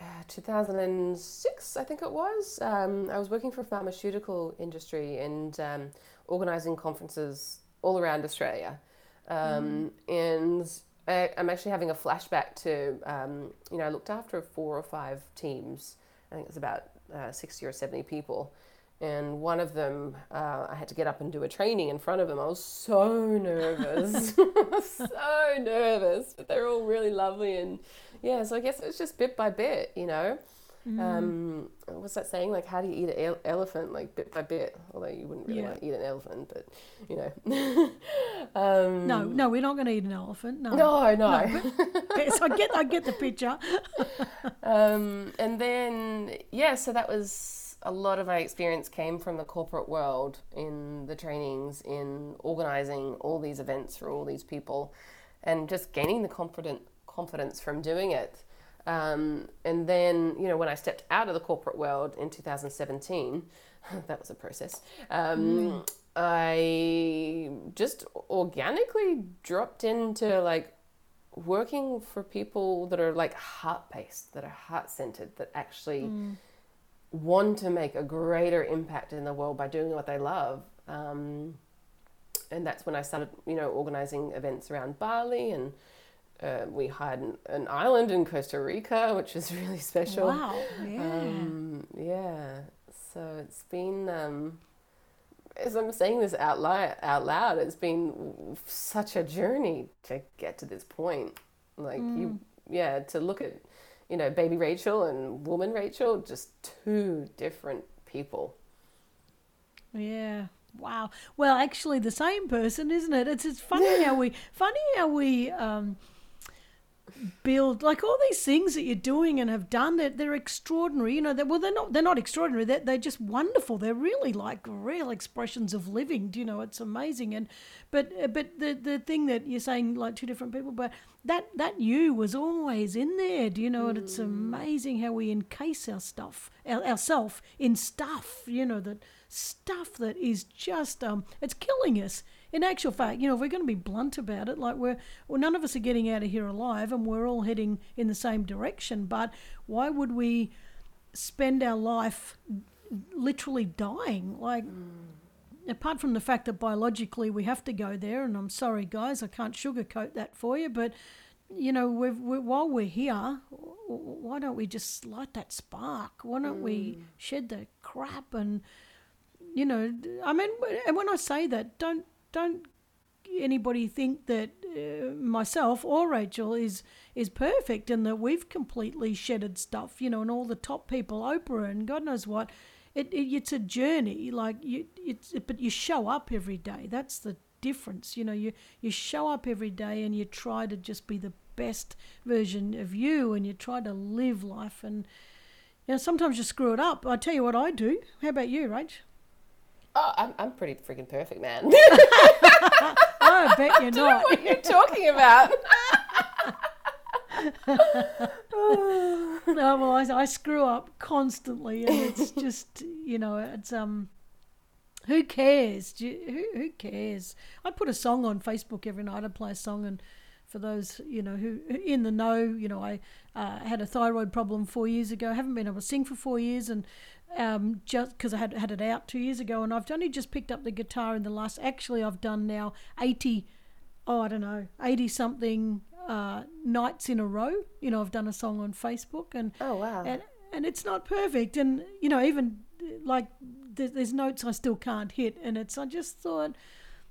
uh, 2006, I think it was. Um, I was working for a pharmaceutical industry and um, organising conferences all around Australia. Um, And I, I'm actually having a flashback to, um, you know, I looked after four or five teams. I think it was about uh, 60 or 70 people. And one of them, uh, I had to get up and do a training in front of them. I was so nervous, so nervous. But they're all really lovely, and yeah. So I guess it was just bit by bit, you know. Um, what's that saying? Like, how do you eat an ele- elephant? Like bit by bit. Although you wouldn't really Yeah. want to eat an elephant, but you know. um, No, no, we're not going to eat an elephant. No, no, no. yes, I get, I get the picture. Um, and then, yeah, so that was a lot of my experience came from the corporate world in the trainings, in organizing all these events for all these people, and just gaining the confident confidence from doing it. Um, and then, you know, when I stepped out of the corporate world in 2017, that was a process. Um, I just organically dropped into like working for people that are like heart based, that are heart centered, that actually want to make a greater impact in the world by doing what they love. Um, and that's when I started, you know, organizing events around Bali, and uh, we had an, an island in Costa Rica, which is really special. Wow, yeah. Um, yeah. So it's been, um, as I'm saying this out loud, out loud, it's been such a journey to get to this point. Like you, yeah, to look at, you know, baby Rachel and woman Rachel, just two different people. Yeah. Wow. Well, actually, the same person, isn't it? It's it's funny how we funny how we um, build like all these things that you're doing and have done. They're, they're extraordinary. You know. They're, well, they're not. They're not extraordinary. They're, they're just wonderful. They're really like real expressions of living. Do you know? It's amazing. And but uh, but the the thing that you're saying like two different people, but that that you was always in there. Do you know? And it's amazing how we encase our stuff, our, ourself in stuff. You know that stuff that is just um it's killing us in actual fact you know if we're going to be blunt about it like we're well none of us are getting out of here alive and we're all heading in the same direction but why would we spend our life literally dying? Like mm. apart from the fact that biologically we have to go there and i'm sorry guys i can't sugarcoat that for you but you know we've, we while we're here why don't we just light that spark? Why don't we mm. shed the crap and you know, I mean, and when I say that, don't don't anybody think that uh, myself or Rachel is is perfect and that we've completely shedded stuff, you know, and all the top people, Oprah and God knows what. It, it it's a journey, like you, it's but you show up every day. That's the difference, you know. You you show up every day and you try to just be the best version of you, and you try to live life. And you know, sometimes you screw it up. I tell you what I do. How about you, Rach? Oh, I'm, I'm pretty freaking perfect, man. I bet you're not. what are you talking about? no, well, I, I screw up constantly, and it's just you know, it's um, who cares? You- who who cares? I put a song on Facebook every night. I play a song, and for those you know who who in the know, you know, I uh, had a thyroid problem four years ago. I haven't been able to sing for four years, and um, just because I had had it out two years ago, and I've only just picked up the guitar in the last. Actually, I've done now eighty. Oh, I don't know, eighty something uh, nights in a row. You know, I've done a song on Facebook, and Oh wow. and and it's not perfect and you know even like there's notes i still can't hit and it's i just thought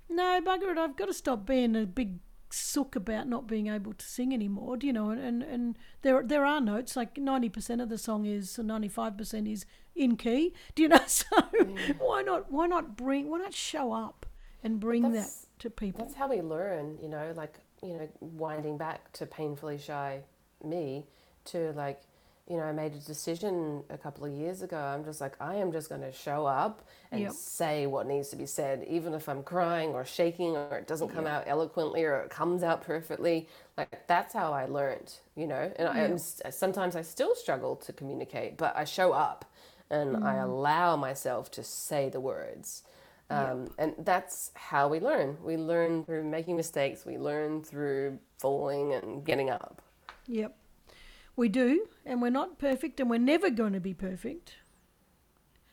no bugger it i've got to stop being a big sook about not being able to sing anymore do you know? And and, and there there are notes like 90% of the song is 95% is in key do you know? So mm. why not why not bring why not show up and bring that to people? That's how we learn, you know, like, you know, winding back to painfully shy me to like, you know, I made a decision a couple of years ago. I'm just like, I am just going to show up and Yep. say what needs to be said, even if I'm crying or shaking or it doesn't come out eloquently or it comes out perfectly. Like, that's how I learned, you know, and I am, sometimes I still struggle to communicate, but I show up and I allow myself to say the words. Um, And that's how we learn. We learn through making mistakes. We learn through falling and getting up. Yep. We do, and we're not perfect, and we're never going to be perfect.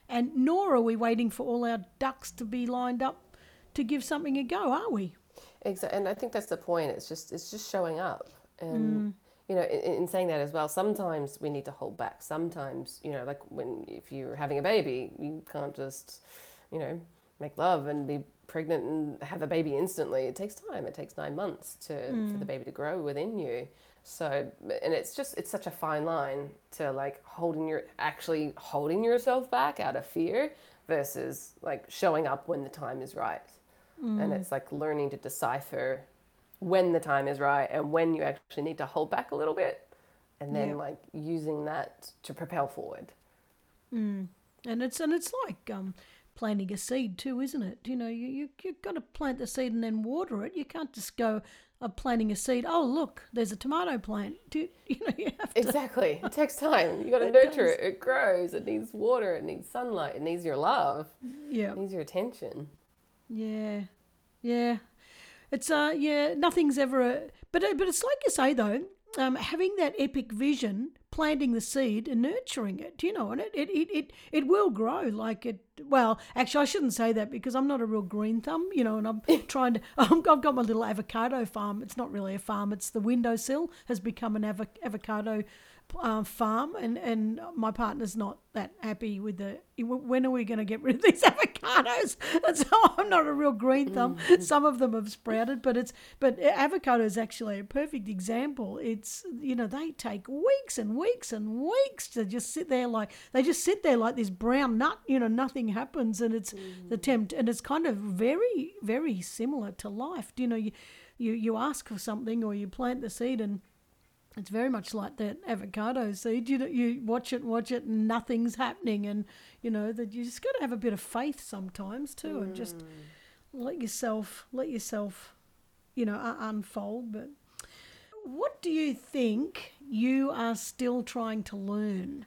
And nor are we waiting for all our ducks to be lined up to give something a go, are we? Exactly, and I think that's the point. It's just it's just showing up, and mm. you know, in, in saying that as well, sometimes we need to hold back. Sometimes, you know, like when if you're having a baby, you can't just, you know, make love and be pregnant and have a baby instantly. It takes time. It takes nine months to for mm. the baby to grow within you. So, and it's just it's such a fine line to like holding your actually holding yourself back out of fear versus like showing up when the time is right. And it's like learning to decipher when the time is right and when you actually need to hold back a little bit and then Yeah. like using that to propel forward. And it's and it's like um, planting a seed too, isn't it? You know, you you you've got to plant the seed and then water it. You can't just go uh, planting a seed. Oh, look, there's a tomato plant. Do, you know, you have to. Exactly. It takes time. You got to nurture does. it. It grows. It needs water. It needs sunlight. It needs your love. Yeah. It needs your attention. Yeah, yeah. It's uh, yeah. Nothing's ever a, but uh, but it's like you say though. Um, having that epic vision, planting the seed and nurturing it, you know, and it it, it, it it will grow. Like it. Well, actually, I shouldn't say that because I'm not a real green thumb, you know, and I'm trying to. I've got my little avocado farm. It's not really a farm. It's the windowsill has become an avo- avocado um, farm, and and my partner's not that happy with the. When are we going to get rid of these avocados? And so I'm not a real green thumb. Some of them have sprouted, but it's but avocado is actually a perfect example. It's you know they take weeks and weeks and weeks to just sit there like they just sit there like this brown nut. You know nothing happens, and it's the tempt, and it's kind of very very similar to life. You know you you you ask for something or you plant the seed and it's very much like that avocado seed. You you watch it, watch it, and nothing's happening, and you know that you just got to have a bit of faith sometimes too, and just let yourself let yourself, you know, uh, unfold. But what do you think you are still trying to learn?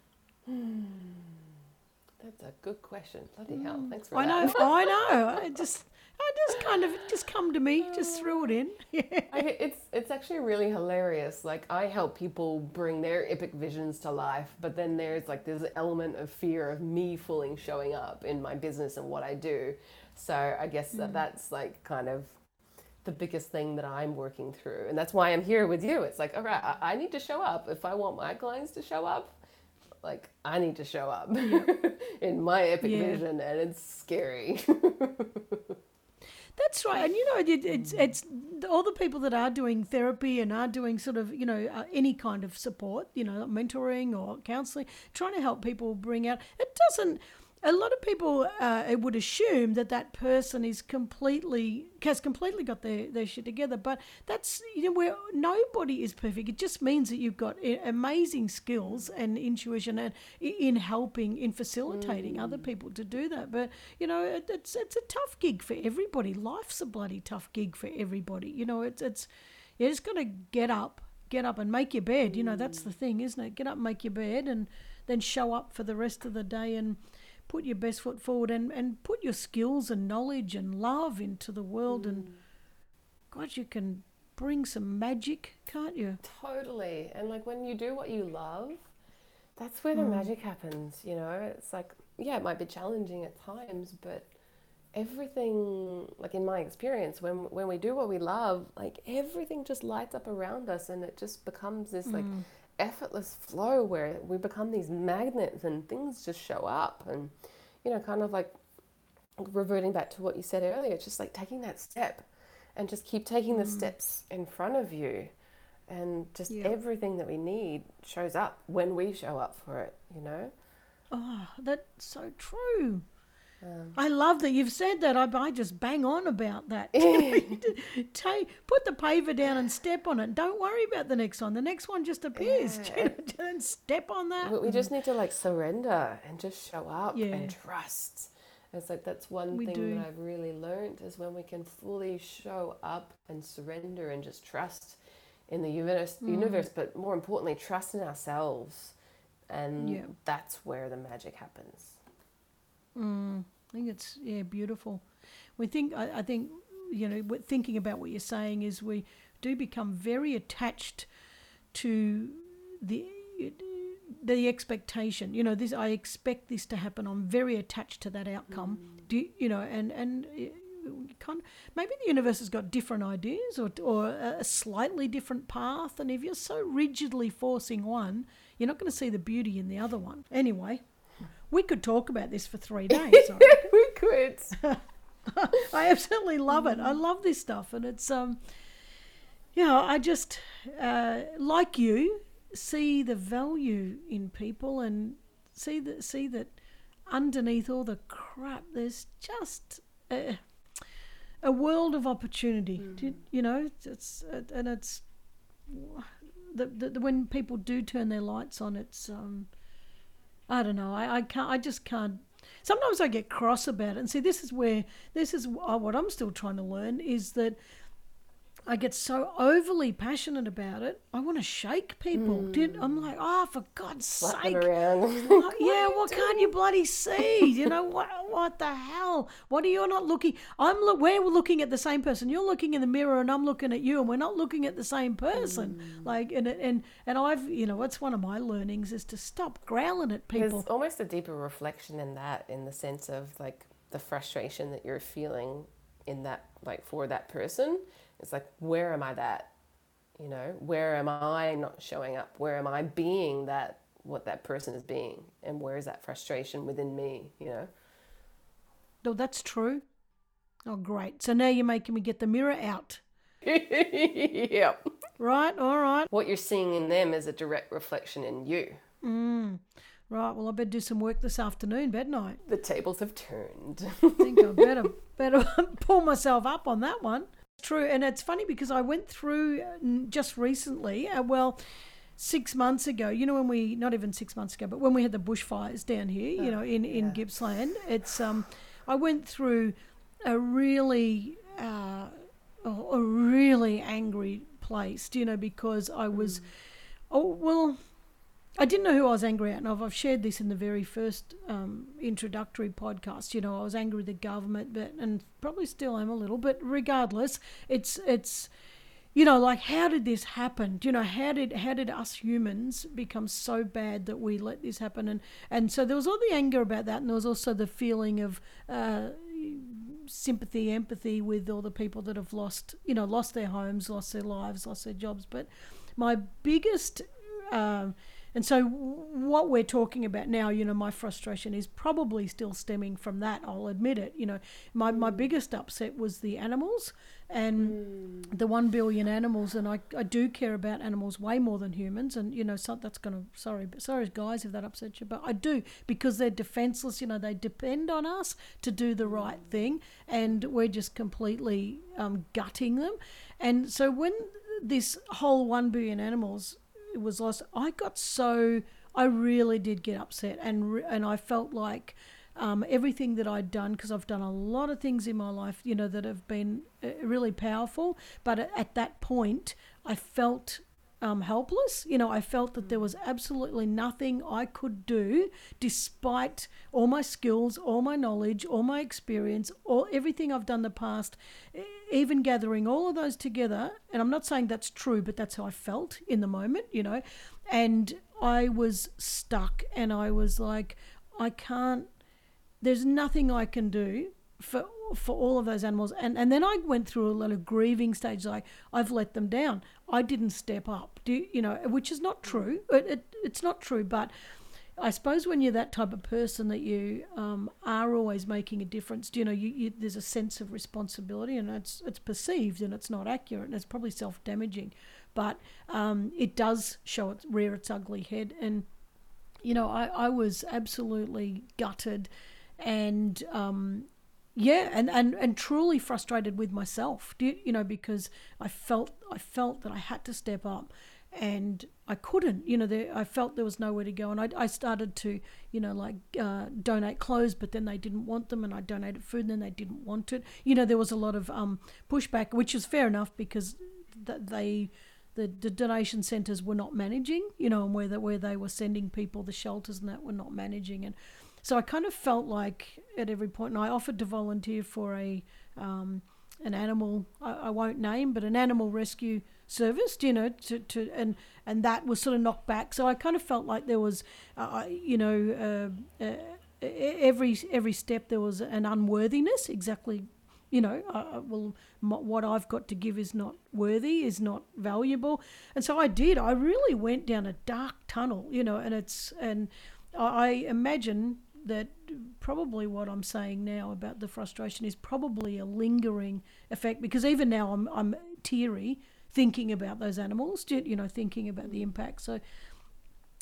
That's a good question. Bloody hell. Thanks for Mm. I that. know, I know. I just, I just kind of just come to me, just threw it in. I, it's it's actually really hilarious. Like I help people bring their epic visions to life, but then there's like this element of fear of me fully showing up in my business and what I do. So I guess that mm. that's like kind of the biggest thing that I'm working through, and that's why I'm here with you. It's like, all right, I, I need to show up if I want my clients to show up. Like I need to show up in my epic Yeah. vision, and it's scary. That's right, and you know, it, it's it's all the people that are doing therapy and are doing sort of you know uh, any kind of support, you know, mentoring or counselling, trying to help people bring out. It doesn't. A lot of people uh, it would assume that that person is completely has completely got their, their shit together, but that's you know where nobody is perfect. It just means that you've got eh, amazing skills and intuition and in helping in facilitating other mm. people to do that. But you know, it, it's it's a tough gig for everybody. Life's a bloody tough gig for everybody. You know, it's it's you just got to get up, get up and make your bed. You know, that's the mm. thing, isn't it? Get up and make your bed and then show up for the rest of the day and put your best foot forward and, and put your skills and knowledge and love into the world. And mm. God, you can bring some magic, can't you? Totally. And like when you do what you love, that's where the mm. magic happens, you know? It's like, yeah, it might be challenging at times, but everything like in my experience when when we do what we love, like everything just lights up around us and it just becomes this like mm. Effortless flow where we become these magnets and things just show up and you know, kind of like reverting back to what you said earlier, just like taking that step and just keep taking the mm. steps in front of you and just Yeah. everything that we need shows up when we show up for it you know Oh, that's so true. Um, I love that you've said that. I, I just bang on about that. Take, put the paver down and step on it. Don't worry about the next one. The next one just appears. and step on that. we, we just need to like surrender and just show up Yeah. and trust it's like that's one We thing do. that i've really learned is when we can fully show up and surrender and just trust in the universe, Mm. universe but more importantly trust in ourselves and Yeah. that's where the magic happens Mm, I think it's yeah beautiful. We think I, I think you know thinking about what you're saying is we do become very attached to the the expectation. You know, this I expect this to happen. I'm very attached to that outcome. Do you, you know? And and you kind maybe the universe has got different ideas or or a slightly different path. And if you're so rigidly forcing one, you're not going to see the beauty in the other one. Anyway, we could talk about this for three days. We could I absolutely love it. I love this stuff, and it's um, you know, I just uh, like you see the value in people and see that see that underneath all the crap, there's just a, a world of opportunity. Do you, you know, it's and it's the, the, the when people do turn their lights on, it's um, I don't know. I, I can't. I just can't. Sometimes I get cross about it, and see, this is where this is what I'm still trying to learn is that I get so overly passionate about it. I want to shake people. Hmm. Dude, I'm like, oh, for God's slap sake! around What- yeah, what can't you bloody see? You know what? What the hell? What are you not looking? I'm look. We're looking at the same person. You're looking in the mirror, and I'm looking at you, and we're not looking at the same person. Hmm. Like, and and and I've, you know, what's one of my learnings is to stop growling at people. There's almost a deeper reflection in that, in the sense of like the frustration that you're feeling in that, like for that person. It's like, where am I that? You know, where am I not showing up? Where am I being that, what that person is being? And where is that frustration within me? You know? Oh, that's true. Oh, great. So now you're making me get the mirror out. yep. Right, all right. What you're seeing in them is a direct reflection in you. Mm. Right, well, I better do some work this afternoon, better I? The tables have turned. I think I better better pull myself up on that one. True, and it's funny because I went through uh, just recently. Uh, well, six months ago. You know when we not even six months ago, but when we had the bushfires down here. You know in in yeah. Gippsland. It's um, I went through a really uh, a, a really angry place. You know because I was, oh well. I didn't know who I was angry at, and I've, I've shared this in the very first um, introductory podcast. You know, I was angry with the government, but and probably still am a little. But regardless, it's it's you know like how did this happen? Do you know how did how did us humans become so bad that we let this happen? And and so there was all the anger about that, and there was also the feeling of. Uh, sympathy empathy with all the people that have lost you know lost their homes lost their lives lost their jobs but my biggest um, and so, what we're talking about now, you know, my frustration is probably still stemming from that. I'll admit it. You know, my, my mm. biggest upset was the animals and mm. the one billion animals, and I, I do care about animals way more than humans. And you know, so that's gonna sorry, but sorry guys if that upsets you, but I do because they're defenseless. You know, they depend on us to do the right mm. thing, and we're just completely um, gutting them. And so when this whole one billion animals was lost. I got so I really did get upset, and and I felt like um, everything that I'd done because I've done a lot of things in my life, you know, that have been uh, really powerful. But at, at that point, I felt um, helpless. You know, I felt that there was absolutely nothing I could do, despite all my skills, all my knowledge, all my experience, all everything I've done in the past, e- even gathering all of those together. And I'm not saying that's true, but that's how I felt in the moment. You know, and I was stuck, and I was like, I can't. There's nothing I can do for for all of those animals and and then I went through a lot of grieving stage like I've let them down I didn't step up do you know which is not mm. true it, it, it's not true but I suppose when you're that type of person that you um, are always making a difference, do you know, you, you, there's a sense of responsibility, and it's it's perceived and it's not accurate, and it's probably self damaging, but um, it does show its rear its ugly head, and you know, I, I was absolutely gutted, and um, yeah, and, and, and truly frustrated with myself, you, you know, because I felt I felt that I had to step up, and I couldn't. You know, there, I felt there was nowhere to go, and I, I started to, you know, like uh, donate clothes, but then they didn't want them, and I donated food, and then they didn't want it. You know, there was a lot of um, pushback, which is fair enough because th- they. The, the donation centres were not managing, you know, and where where they were sending people, the shelters and that were not managing, and so I kind of felt like at every point, and I offered to volunteer for a um, an animal I, I won't name, but an animal rescue service, you know, to, to and and that was sort of knocked back. So I kind of felt like there was, uh, you know, uh, uh, every every step there was an unworthiness. Exactly, you know, uh, well, what I've got to give is not worthy, is not valuable, and so I did. I really went down a dark tunnel, you know, and it's and I imagine that probably what I'm saying now about the frustration is probably a lingering effect because even now I'm I'm teary thinking about those animals, you know, thinking about the impact. So,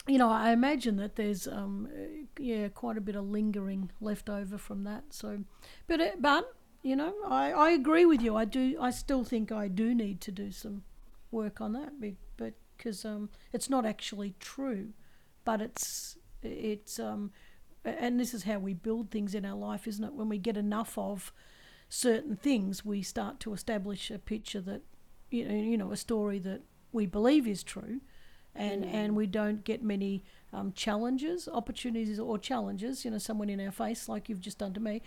you know, I imagine that there's um yeah quite a bit of lingering left over from that. So, but uh, but you know, I I agree with you. I do. I still think I do need to do some work on that, but because um it's not actually true, but it's it's um and this is how we build things in our life, isn't it? When we get enough of certain things, we start to establish a picture that, you know, you know, a story that we believe is true, and mm. and we don't get many um, challenges, opportunities, or challenges. You know, someone in our face, like you've just done to me.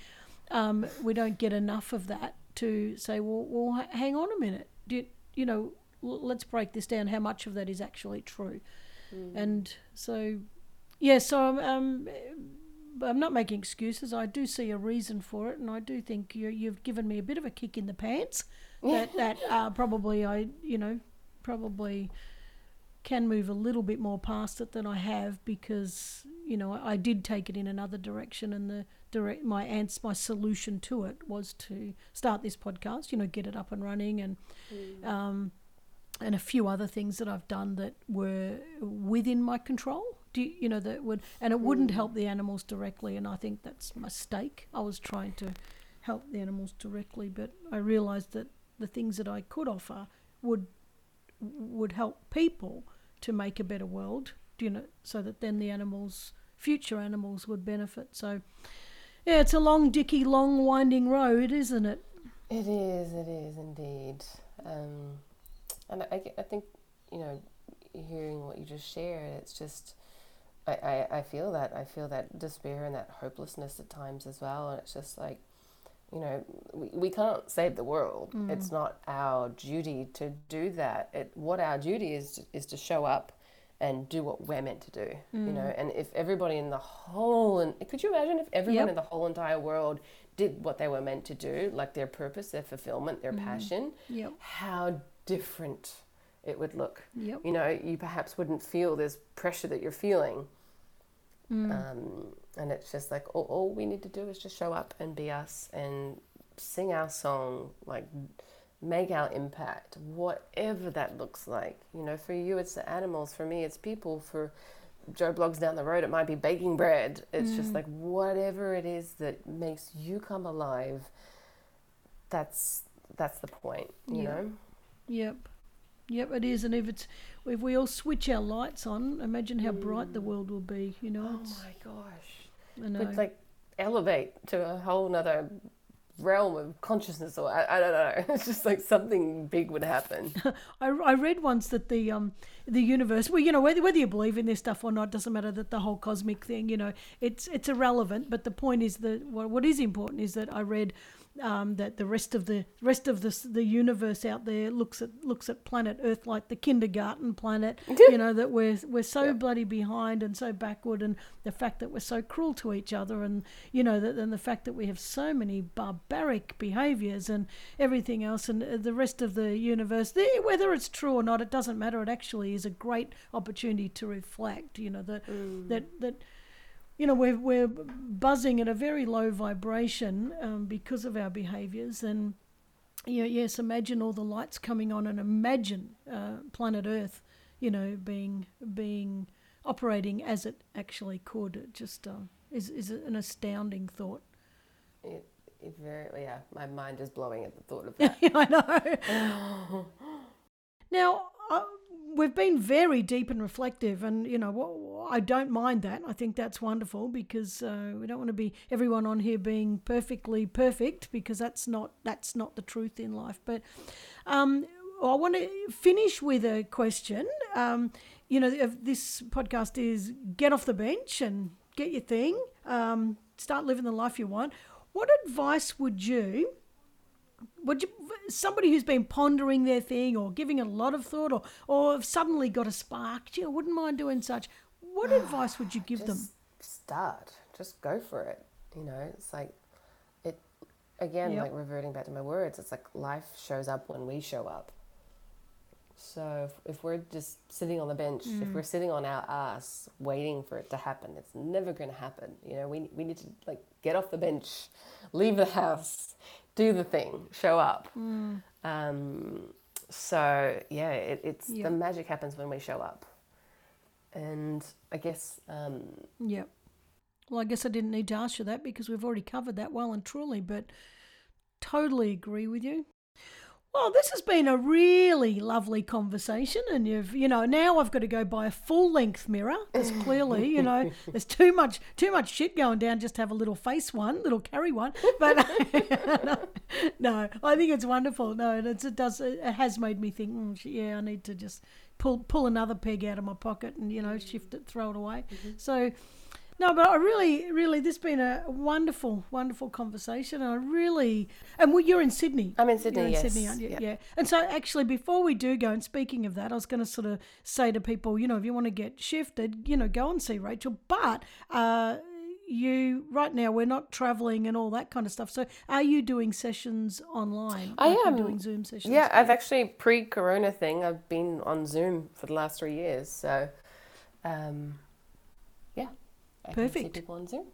Um, we don't get enough of that to say, well, well, hang on a minute. You, you know, let's break this down. How much of that is actually true? Mm. And so, yeah. So um, I'm not making excuses. I do see a reason for it, and I do think you, you've given me a bit of a kick in the pants. That that uh, probably I you know probably can move a little bit more past it than I have because you know I, I did take it in another direction, and the direct my answer, my solution to it was to start this podcast. You know, get it up and running, and mm. um, and a few other things that I've done that were within my control do you, you know that would and it wouldn't mm. help the animals directly and i think that's a mistake. I was trying to help the animals directly but i realized that the things that i could offer would would help people to make a better world you know so that then the animals future animals would benefit. So yeah it's a long dicky long winding road isn't it? It is it is indeed. Um, and I, I think you know hearing what you just shared it's just I, I, I feel that. I feel that despair and that hopelessness at times as well. And it's just like, you know, we, we can't save the world. Mm. It's not our duty to do that. It, what our duty is is to show up and do what we're meant to do. Mm. You know, and if everybody in the whole and could you imagine if everyone yep. in the whole entire world did what they were meant to do, like their purpose, their fulfillment, their mm. passion, yep. how different it would look. Yep. You know, you perhaps wouldn't feel this pressure that you're feeling. Mm. Um, and it's just like all, all, we need to do is just show up and be us and sing our song, like make our impact, whatever that looks like. You know, for you it's the animals, for me it's people, for Joe Bloggs down the road it might be baking bread. It's mm. just like whatever it is that makes you come alive. That's that's the point, you yep. know. Yep. Yep, it is, and if it's if we all switch our lights on, imagine how bright the mm. world will be. You know. Oh my gosh! I know. It's like elevate to a whole nother realm of consciousness, or I, I don't know. It's just like something big would happen. I, I read once that the um the universe well you know whether, whether you believe in this stuff or not doesn't matter that the whole cosmic thing you know it's it's irrelevant but the point is that what, what is important is that I read um, that the rest of the rest of the the universe out there looks at looks at planet Earth like the kindergarten planet. you know that we're we're so yeah. bloody behind and so backward, and the fact that we're so cruel to each other, and you know that and the fact that we have so many barbaric behaviours and everything else, and uh, the rest of the universe, whether it's true or not, it doesn't matter. It actually is a great opportunity to reflect. You know that mm. that that you know, we're, we're buzzing at a very low vibration um, because of our behaviors. And you know, yes, imagine all the lights coming on, and imagine uh, planet Earth, you know, being being operating as it actually could. It just uh, is is an astounding thought. It, it very yeah, my mind is blowing at the thought of that. I know. now, uh, we've been very deep and reflective, and you know, I don't mind that. I think that's wonderful because uh, we don't want to be everyone on here being perfectly perfect because that's not that's not the truth in life. But um, I want to finish with a question. Um, you know, this podcast is get off the bench and get your thing. Um, start living the life you want. What advice would you? would you somebody who's been pondering their thing or giving it a lot of thought or or suddenly got a spark gee, I wouldn't mind doing such. What advice would you give just them start. Just go for it. You know it's like it again yep. like reverting back to my words it's like life shows up when we show up. So if, if we're just sitting on the bench mm. if we're sitting on our ass waiting for it to happen it's never going to happen. You know we, we need to like get off the bench leave the house do the thing, show up. Mm. Um, so yeah, it, it's the magic happens when we show up, and I guess. Um, yeah. Well, I guess I didn't need to ask you that because we've already covered that well and truly, but totally agree with you. Well, this has been a really lovely conversation, and you've, you know, now I've got to go buy a full length mirror because clearly, you know, there's too much, too much shit going down just to have a little face one, little carry one. But no, no, I think it's wonderful. No, it's, it does, it has made me think, mm, yeah, I need to just pull pull another peg out of my pocket and you know shift it, throw it away. Mm-hmm. So no, but I really, really, this has been a wonderful, wonderful conversation. And I really, and well, you're in Sydney. I'm in Sydney. In yes. Sydney, aren't you? Yep. Yeah. And so, actually, before we do go, and speaking of that, I was going to sort of say to people, you know, if you want to get shifted, you know, go and see Rachel. But uh, you right now we're not traveling and all that kind of stuff. So, are you doing sessions online? I am doing Zoom sessions. Yeah, I've actually pre-corona thing. I've been on Zoom for the last three years. So. Um, I Perfect. people on Zoom.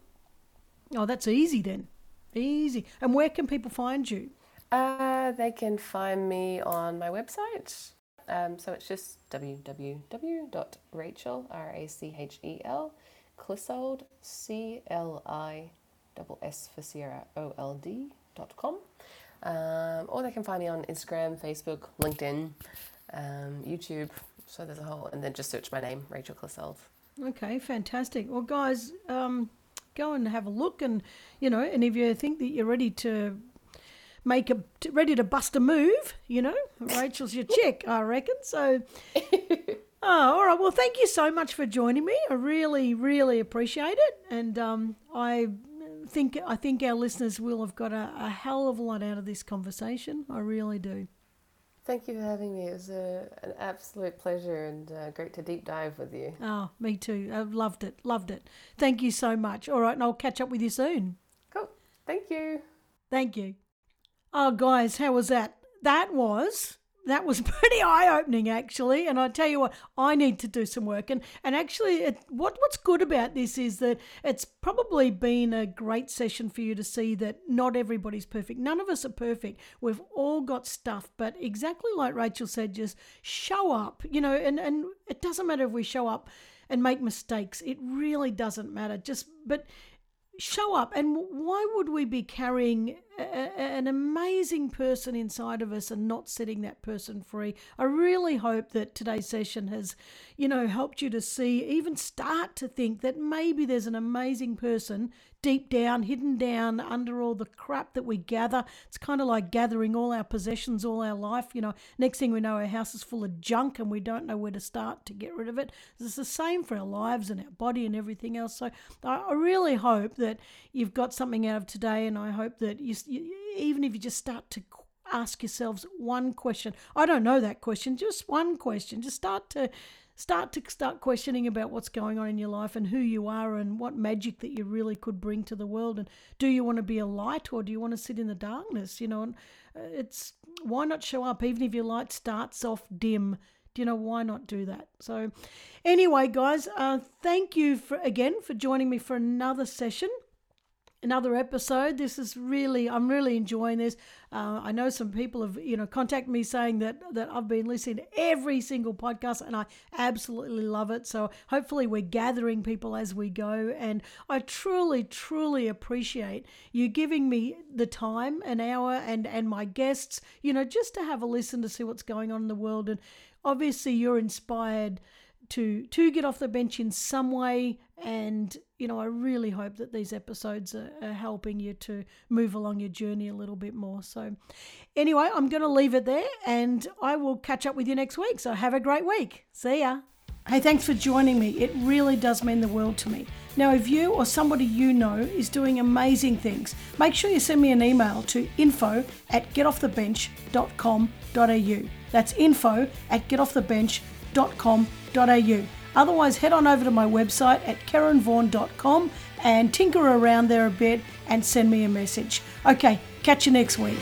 Oh, that's easy then. Easy. And where can people find you? Uh, they can find me on my website. Um, so it's just www.rachel, R A C H E L, Clissold, C L I double S for Sierra, O L D dot com. Um, or they can find me on Instagram, Facebook, LinkedIn, um, YouTube. So there's a whole, and then just search my name, Rachel Clissold. Okay, fantastic. Well, guys, um, go and have a look, and you know, and if you think that you're ready to make a ready to bust a move, you know, Rachel's your chick, I reckon. So, oh, all right. Well, thank you so much for joining me. I really, really appreciate it, and um, I think I think our listeners will have got a, a hell of a lot out of this conversation. I really do. Thank you for having me. It was a, an absolute pleasure and uh, great to deep dive with you. Oh, me too. I've loved it. Loved it. Thank you so much. All right, and I'll catch up with you soon. Cool. Thank you. Thank you. Oh, guys, how was that? That was that was pretty eye opening actually. And I tell you what, I need to do some work. And and actually, it, what what's good about this is that it's probably been a great session for you to see that not everybody's perfect. None of us are perfect. We've all got stuff, but exactly like Rachel said, just show up. You know, and and it doesn't matter if we show up and make mistakes. It really doesn't matter. Just but show up. And why would we be carrying an amazing person inside of us and not setting that person free. I really hope that today's session has, you know, helped you to see, even start to think that maybe there's an amazing person deep down, hidden down under all the crap that we gather. It's kind of like gathering all our possessions all our life. You know, next thing we know, our house is full of junk and we don't know where to start to get rid of it. It's the same for our lives and our body and everything else. So I really hope that you've got something out of today, and I hope that you even if you just start to ask yourselves one question. I don't know that question, just one question. Just start to start to start questioning about what's going on in your life and who you are and what magic that you really could bring to the world. And do you want to be a light or do you want to sit in the darkness? You know and uh, it's why not show up? Even if your light starts off dim do you know why not do that? So anyway guys uh, thank you for again for joining me for another session another episode. This is really, I'm really enjoying this. Uh, I know some people have, you know, contacted me saying that that I've been listening to every single podcast, and I absolutely love it. So hopefully, we're gathering people as we go, and I truly, truly appreciate you giving me the time, an hour, and and my guests, you know, just to have a listen to see what's going on in the world, and obviously, you're inspired to to get off the bench in some way. And you know i really hope that these episodes are, are, helping you to move along your journey a little bit more. So anyway i'm going to leave it there and i will catch up with you next week. So have a great week. See ya. Hey thanks for joining me. It really does mean the world to me. Now if you or somebody you know is doing amazing things make sure you send me an email to info at getoffthebench.com.au that's info at getoffthebench.com.au au. Otherwise, head on over to my website at karenvaughan.com and tinker around there a bit and send me a message. Okay, catch you next week.